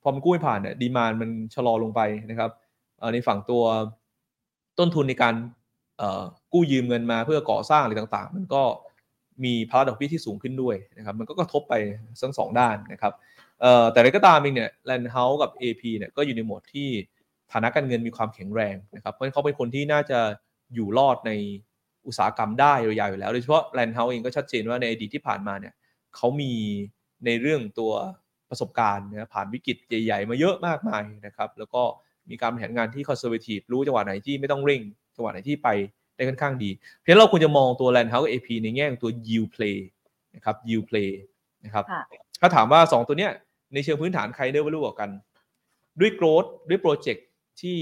พอมันกู้ไม่ผ่านเนี่ยดีมานมันชะลอลงไปนะครับในฝั่งตัวต้นทุนในการกู้ยืมเงินมาเพื่อก่อสร้างอะไรต่างๆ มันก็มีภาระดอกเบี้ยที่สูงขึ้นด้วยนะครับมันก็กระทบไปทั้งสองด้านนะครับแต่อะไรก็ตามเองเนี่ย Land House กับ AP เนี่ยก็อยู่ในโหมดที่ ฐานะการเงินมีความแข็งแรงนะครับเพราะฉะนั้นเขาเป็นคนที่น่าจะอยู่รอดในอุตสาหกรรมได้ยาวๆอยู่แล้ว โดยเฉพาะ Land House เองก็ชัดเจนว่าในอดีตที่ผ่านมาเนี่ยเขามีในเรื่องตัวประสบการณ์นะผ่านวิกฤตใหญ่ ๆ มาเยอะมากมายนะครับ แล้วก็มีการบริหารงานที่ conservative รู้จังหวะไหนที่ไม่ต้องเร่งจังหวะไหนที่ไปได้ค่อนข้างดี เพราะฉะนั้นเราควรจะมองตัว Land House AP ในแง่ของตัว yield play นะครับ yield play นะครับถ้าถามว่า 2 ตัวเนี้ยในเชิงพื้นฐานใครได้วัลูกว่ากัน ด้วย growth ด้วยโปรเจกต์ ที่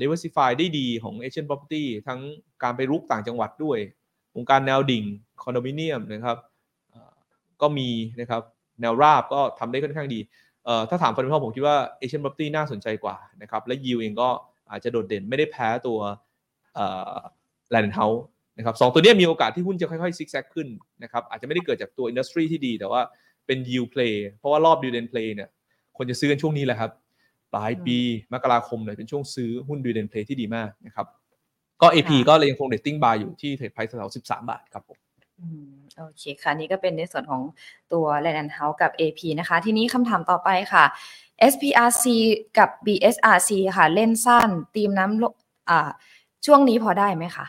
diversify ได้ดีของ Asian Property ทั้งการไปรุกต่างจังหวัดด้วยวงการแนวดิ่งคอนโดมิเนียมนะครับก็มีนะครับแนวราบก็ทำได้ค่อนข้างดีถ้าถามฟันธงผมคิดว่า Asian Property น่าสนใจกว่านะครับและยิวเองก็อาจจะโดดเด่นไม่ได้แพ้ตัวLand House นะครับสองตัวนี้มีโอกาสที่หุ้นจะค่อยๆซิกแซกขึ้นนะครับอาจจะไม่ได้เกิดจากตัว industry ที่ดี แต่ว่าเป็น yield play เพราะว่ารอบ dividend play เนี่ยคนจะซื้อกันช่วงนี้แหละครับ ปลายปีมกราคมเนี่ยเป็นช่วงซื้อหุ้น dividend play ที่ดีมากนะครับก็ AP ก็เลยยังคง rating buy อยู่ที่ target price แถวสิบสามบาทครับผมโอเคค่ะนี่ก็เป็นในส่วนของตัว Land House กับ AP นะคะ ทีนี้คำถามต่อไปค่ะ SPRC กับ BSRC ค่ะ เล่นสั้นตีมน้ำอ่าช่วงนี้พอได้ไหมคะ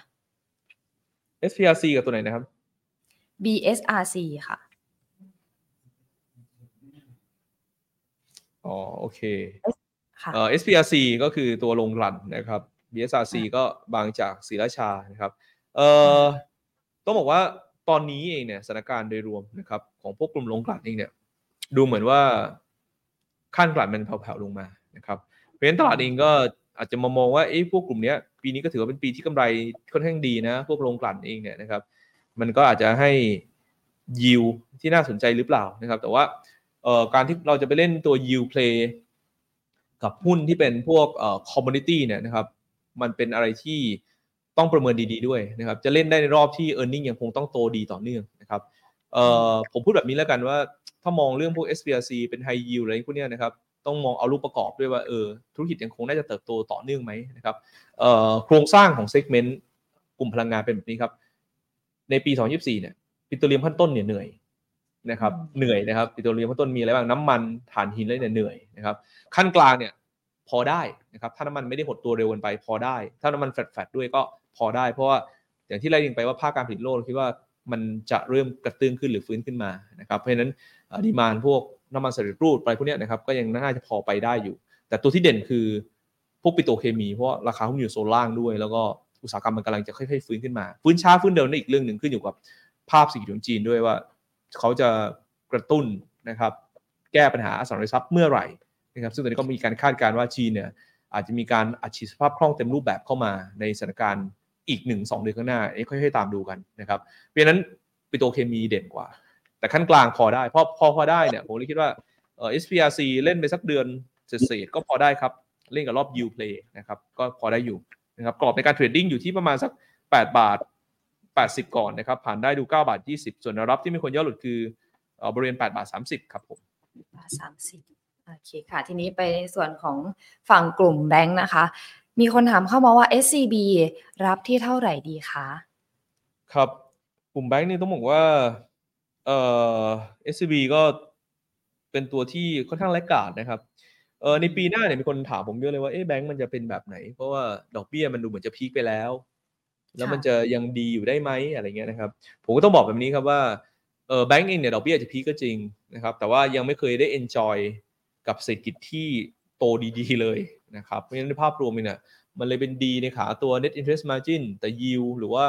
SPRC กับตัวไหนนะครับ BSRC ค่ะ อ๋อ โอเค เอ่อ SPRC ก็คือตัวลงรันนะครับ BSRC ก็บางจากศรีราชานะครับเอ่อต้องบอกว่าตอนนี้เองเนี่ยสถานการณ์โดยรวมนะครับ ของพวกกลุ่มลงกลั่นเองเนี่ย ดูเหมือนว่าขั้นกลั่นมันแผ่วๆลงมานะครับเพราะฉะนั้นตลาดเองก็อาจจะมามองว่าเอ้พวกกลุ่มนี้ปีนี้ก็ถือว่าเป็นปีที่กำไรค่อนข้างดีนะ พวกลงกลั่นเองเนี่ยนะครับ มันก็อาจจะให้ยิวที่น่าสนใจหรือเปล่านะครับ แต่ว่าเอ่อการที่เราจะไปเล่นตัว yield play กับหุ้นที่เป็นพวกเอ่อ commodity เนี่ยนะครับมันเป็นอะไรที่ต้องประเมินดีๆด้วยนะครับจะเล่นได้ในรอบที่ e a r n i n g ยังคงต้องโตดีต่อเนื่องนะครับเอ่อผมพูดแบบนี้แล้วกันว่า ถ้ามองเรื่องพวก SPRC เป็น high yield อะไรพวกนี้นะครับต้องมองเอารูปประกอบด้วยว่าเออธุรกิจยังคงน่าจะเติบโตต่อเนื่องไหมนะครับเอ่อโครงสร้างของเซกเมนต์กลุ่มพลังงานเป็นแบบนี้ครับในปี 2024 เนี่ยปิโตรเลียมขั้นต้นเนี่ยเหนื่อย นะครับเหนื่อยนะครับปิโตรเลียมต้นมีอะไรบ้างน้ำมันถ่านหินอะไรเนี่ยเหนื่อยนะครับขั้นกลางเนี่ยพอได้นะครับถ้าน้ำมันไม่ได้หดตัวเร็วเกินไป พอได้ ถ้าน้ำมันแฟดๆด้วยก็พอได้ เพราะว่าอย่างที่เรายิงไปว่าภาคการผลิตโลกคิดว่ามันจะเริ่มกระตุ้นขึ้นหรือฟื้นขึ้นมานะครับเพราะฉะนั้นดีมานพวกน้ำมันสำเร็จรูปอะไรพวกนี้นะครับก็ยังน่าจะพอไปได้อยู่ แต่ตัวที่เด่นคือพวกปิโตเคมี เพราะราคาหุ้นอยู่โซนล่างด้วย แล้วก็อุตสาหกรรมมันกำลังจะค่อยๆฟื้นขึ้นมา ฟื้นช้าฟื้นเร็วนั่นอีกเรื่องหนึ่งขึ้นอยู่กับภาพเศรษฐกิจของจีนด้วยว่า เขาจะกระตุ้นนะครับแก้ปัญหาอสังหาริมทรัพย์เมื่อไหร่นะครับซึ่งตอนนี้ก็มีการคาดการณ์ว่าจีนเนี่ยอาจจะมีการอัดฉีดสภาพคล่องเต็มรูปแบบเข้ามาในสถานการณ์อีกหนึ่งสองเดือนข้างหน้าค่อยๆตามดูกันนะครับเพราะฉะนั้นปิโตเคมีเด่นกว่า แต่ขั้นกลางพอได้เพราะพอพอได้เนี่ยผมเลยคิดว่าเอ่อ SPRC เล่นไปสักเดือนเศษก็พอได้ครับ เล่นกับรอบ U play นะครับก็พอได้อยู่นะครับกรอบในการเทรดดิ้งอยู่ที่ประมาณสัก 8 บาท 80 ก่อนนะครับ ผ่านได้ดู 9 บาท 20 ส่วนแนวรับที่ไม่ควรย่อหลุดคือเอ่อบริเวณ 8 บาท 30 ครับผมสามสิบโอเคค่ะ ทีนี้ไปในส่วนของฝั่งกลุ่มแบงค์นะคะ มีคนถามเข้ามาว่า SCB รับที่เท่าไหร่ดีคะ ครับ กลุ่มแบงก์นี่ต้องบอกว่าเอ่อ SCB ก็เป็นตัวที่ค่อนข้างแลกการ์ดนะครับเออในปีหน้าเนี่ยมีคนถามผมเยอะเลยว่าเอ๊ะแบงก์มันจะเป็นแบบไหน เพราะว่าดอกเบี้ยมันดูเหมือนจะพีคไปแล้ว แล้วมันจะยังดีอยู่ได้ไหมอะไรเงี้ยนะครับ ผมก็ต้องบอกแบบนี้ครับว่าเออแบงก์เองเนี่ยดอกเบี้ยอาจจะพีคก็จริงนะครับ แต่ว่ายังไม่เคยได้ enjoy กับเศรษฐกิจที่โตดีๆเลยนะครับ เพราะฉะนั้นในภาพรวมเนี่ยมันเลยเป็นดีในขาตัว net interest margin แต่ yield หรือว่า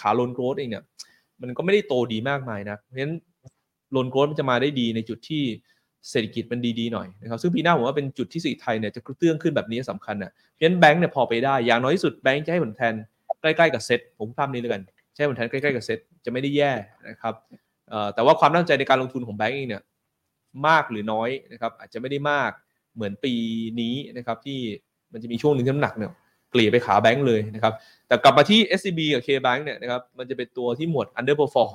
ขา loan growth เองเนี่ยมันก็ไม่ได้โตดีมากมายนะเพราะฉะนั้น loan growth มันจะมาได้ดีในจุดที่เศรษฐกิจมันดีๆหน่อยนะครับซึ่งปีหน้าผมว่าเป็นจุดที่เศรษฐกิจไทยเนี่ยจะกระเตื้องขึ้นแบบนี้สำคัญนะเพราะฉะนั้นแบงก์เนี่ยพอไปได้อย่างน้อยที่สุดแบงก์จะให้ผลแทน ใกล้ๆกับเซ็ตผมภาพนี้เลยกันให้ผลแทนใกล้ๆกับเซ็ตจะไม่ได้แย่นะครับแต่ว่าความตั้งใจในการลงทุนของแบงก์เองเนี่ยมากหรือน้อยนะครับอาจจะไม่ได้มากเหมือนปีนี้นะครับที่มันจะมีช่วงหนึ่งที่น้ำหนักเนี่ยเกลี่ยไปขาแบงก์เลยนะครับแต่กลับมาที่ SCB กับ KBank เนี่ยนะครับมันจะเป็นตัวที่หมวด underperform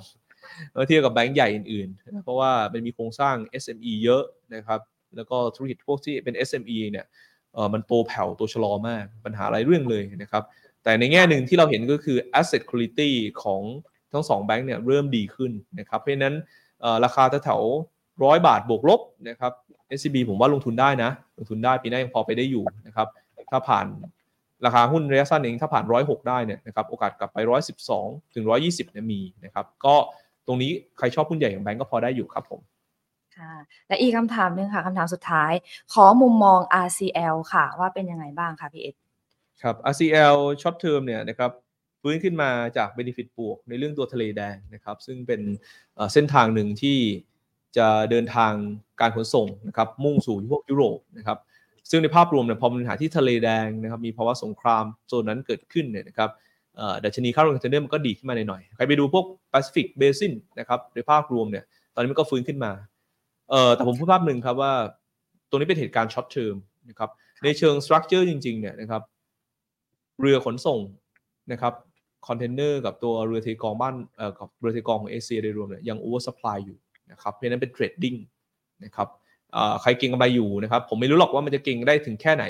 เมื่อเทียบกับแบงก์ใหญ่อื่นๆ เพราะว่ามันมีโครงสร้าง SME เยอะนะครับแล้วก็ธุรกิจพวกที่เป็น SME เนี่ยเออมันโตแผ่วโตชะลอมากปัญหาหลายเรื่องเลยนะครับ แต่ในแง่หนึ่งที่เราเห็นก็คือ asset quality ของทั้งสองแบงก์เนี่ยเริ่มดีขึ้นนะครับเพราะนั้นราคาแถวๆร้อยบาทบวกลบนะครับ SCB ผมว่าลงทุนได้นะ ลงทุนได้ปีหน้ายังพอไปได้อยู่นะครับถ้าผ่านราคาหุ้นระยะสั้นเองถ้าผ่าน 106 ได้เนี่ยนะครับโอกาสกลับไป 112 ถึง 120เนี่ยมีนะครับก็ตรงนี้ใครชอบหุ้นใหญ่ของแบงก์ก็พอได้อยู่ครับผมค่ะและอีกคำถามหนึ่งค่ะคำถามสุดท้าย ขอมุมมอง RCL ค่ะ ว่าเป็นยังไงบ้างคะพี่เอ็ด ครับ RCL short term เนี่ยนะครับฟื้นขึ้นมาจาก benefit บวกในเรื่องตัวทะเลแดงนะครับ ซึ่งเป็นเส้นทางหนึ่งที่จะเดินทางการขนส่งนะครับมุ่งสู่พวกยุโรปนะครับซึ่งในภาพรวมเนี่ยพอปัญหาที่ทะเลแดงนะครับมีภาวะสงครามโซนนั้นเกิดขึ้นเนี่ยนะครับดัชนีค่าระวางคอนเทนเนอร์มันก็ดีขึ้นมาหน่อยๆใครไปดูพวก Pacific Basin นะครับในภาพรวมเนี่ยตอนนี้มันก็ฟื้นขึ้นมาเอ่อแต่ผมพูดภาพหนึ่งครับว่า ตัวนี้เป็นเหตุการณ์ short term นะครับในเชิง structure จริงๆเนี่ยนะครับ เรือขนส่งนะครับคอนเทนเนอร์กับตัวเรือเทกองบ้านเอ่อกับเรือเทกองของเอเชียโดยรวมเนี่ยยัง oversupply อยู่นะครับเพราะนั้นเป็น trading นะครับอ่าใครเก็งกำไรอยู่นะครับ ผมไม่รู้หรอกว่ามันจะเก็งได้ถึงแค่ไหน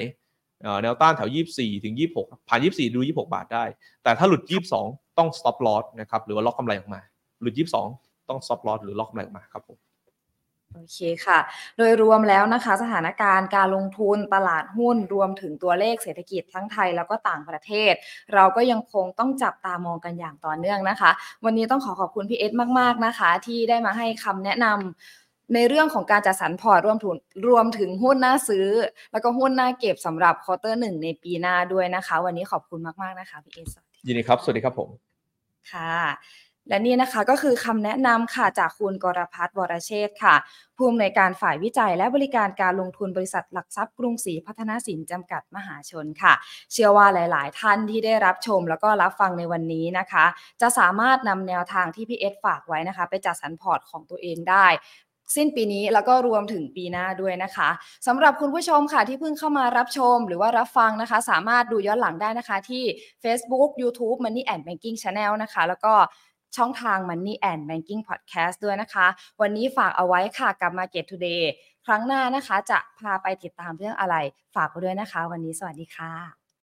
อ่าแนวต้านแถว 24 ถึง 26 ผ่าน 24 ดู 26 บาทได้ แต่ถ้าหลุด 22 ต้อง stop loss นะครับ หรือว่าล็อกกำไรออกมา หลุด 22 ต้อง stop loss หรือล็อกกำไรออกมาครับผม โอเคค่ะ โดยรวมแล้วนะคะ สถานการณ์การลงทุนตลาดหุ้นรวมถึงตัวเลขเศรษฐกิจทั้งไทยแล้วก็ต่างประเทศ เราก็ยังคงต้องจับตามองกันอย่างต่อเนื่องนะคะ วันนี้ต้องขอขอบคุณพี่เอสมาก ๆนะคะ ที่ได้มาให้คำแนะนำในเรื่องของการจัดสรรพอร์ตรวมถึงรวมถึงหุ้นน่าซื้อ แล้วก็หุ้นน่าเก็บสำหรับ quarter หนึ่งในปีหน้าด้วยนะคะ วันนี้ขอบคุณมาก ๆ นะคะพี่เอสยินดีครับ สวัสดีครับผมค่ะ และนี่นะคะก็คือคำแนะนำค่ะจากคุณกรภัทร วรเชษฐ์ค่ะ ผู้อำนวยการฝ่ายวิจัยและบริการการลงทุนบริษัทหลักทรัพย์กรุงศรีพัฒนสินจำกัดมหาชนค่ะ เชื่อว่าหลาย ๆ ท่านที่ได้รับชมแล้วก็รับฟังในวันนี้นะคะ จะสามารถนำแนวทางที่พี่เอสฝากไว้นะคะ ไปจัดสรรพอร์ตของตัวเองได้สิ้นปีนี้แล้วก็รวมถึงปีหน้าด้วยนะคะสำหรับคุณผู้ชมค่ะที่เพิ่งเข้ามารับชมหรือว่ารับฟังนะคะ สามารถดูย้อนหลังได้นะคะที่ Facebook YouTube Money and Banking Channel นะคะ แล้วก็ ช่องทาง Money and Banking Podcast ด้วยนะคะ วันนี้ฝากเอาไว้ค่ะกับ Market Today ครั้งหน้านะคะ จะพาไปติดตามเรื่องอะไร ฝากไว้ด้วยนะคะ วันนี้สวัสดีค่ะ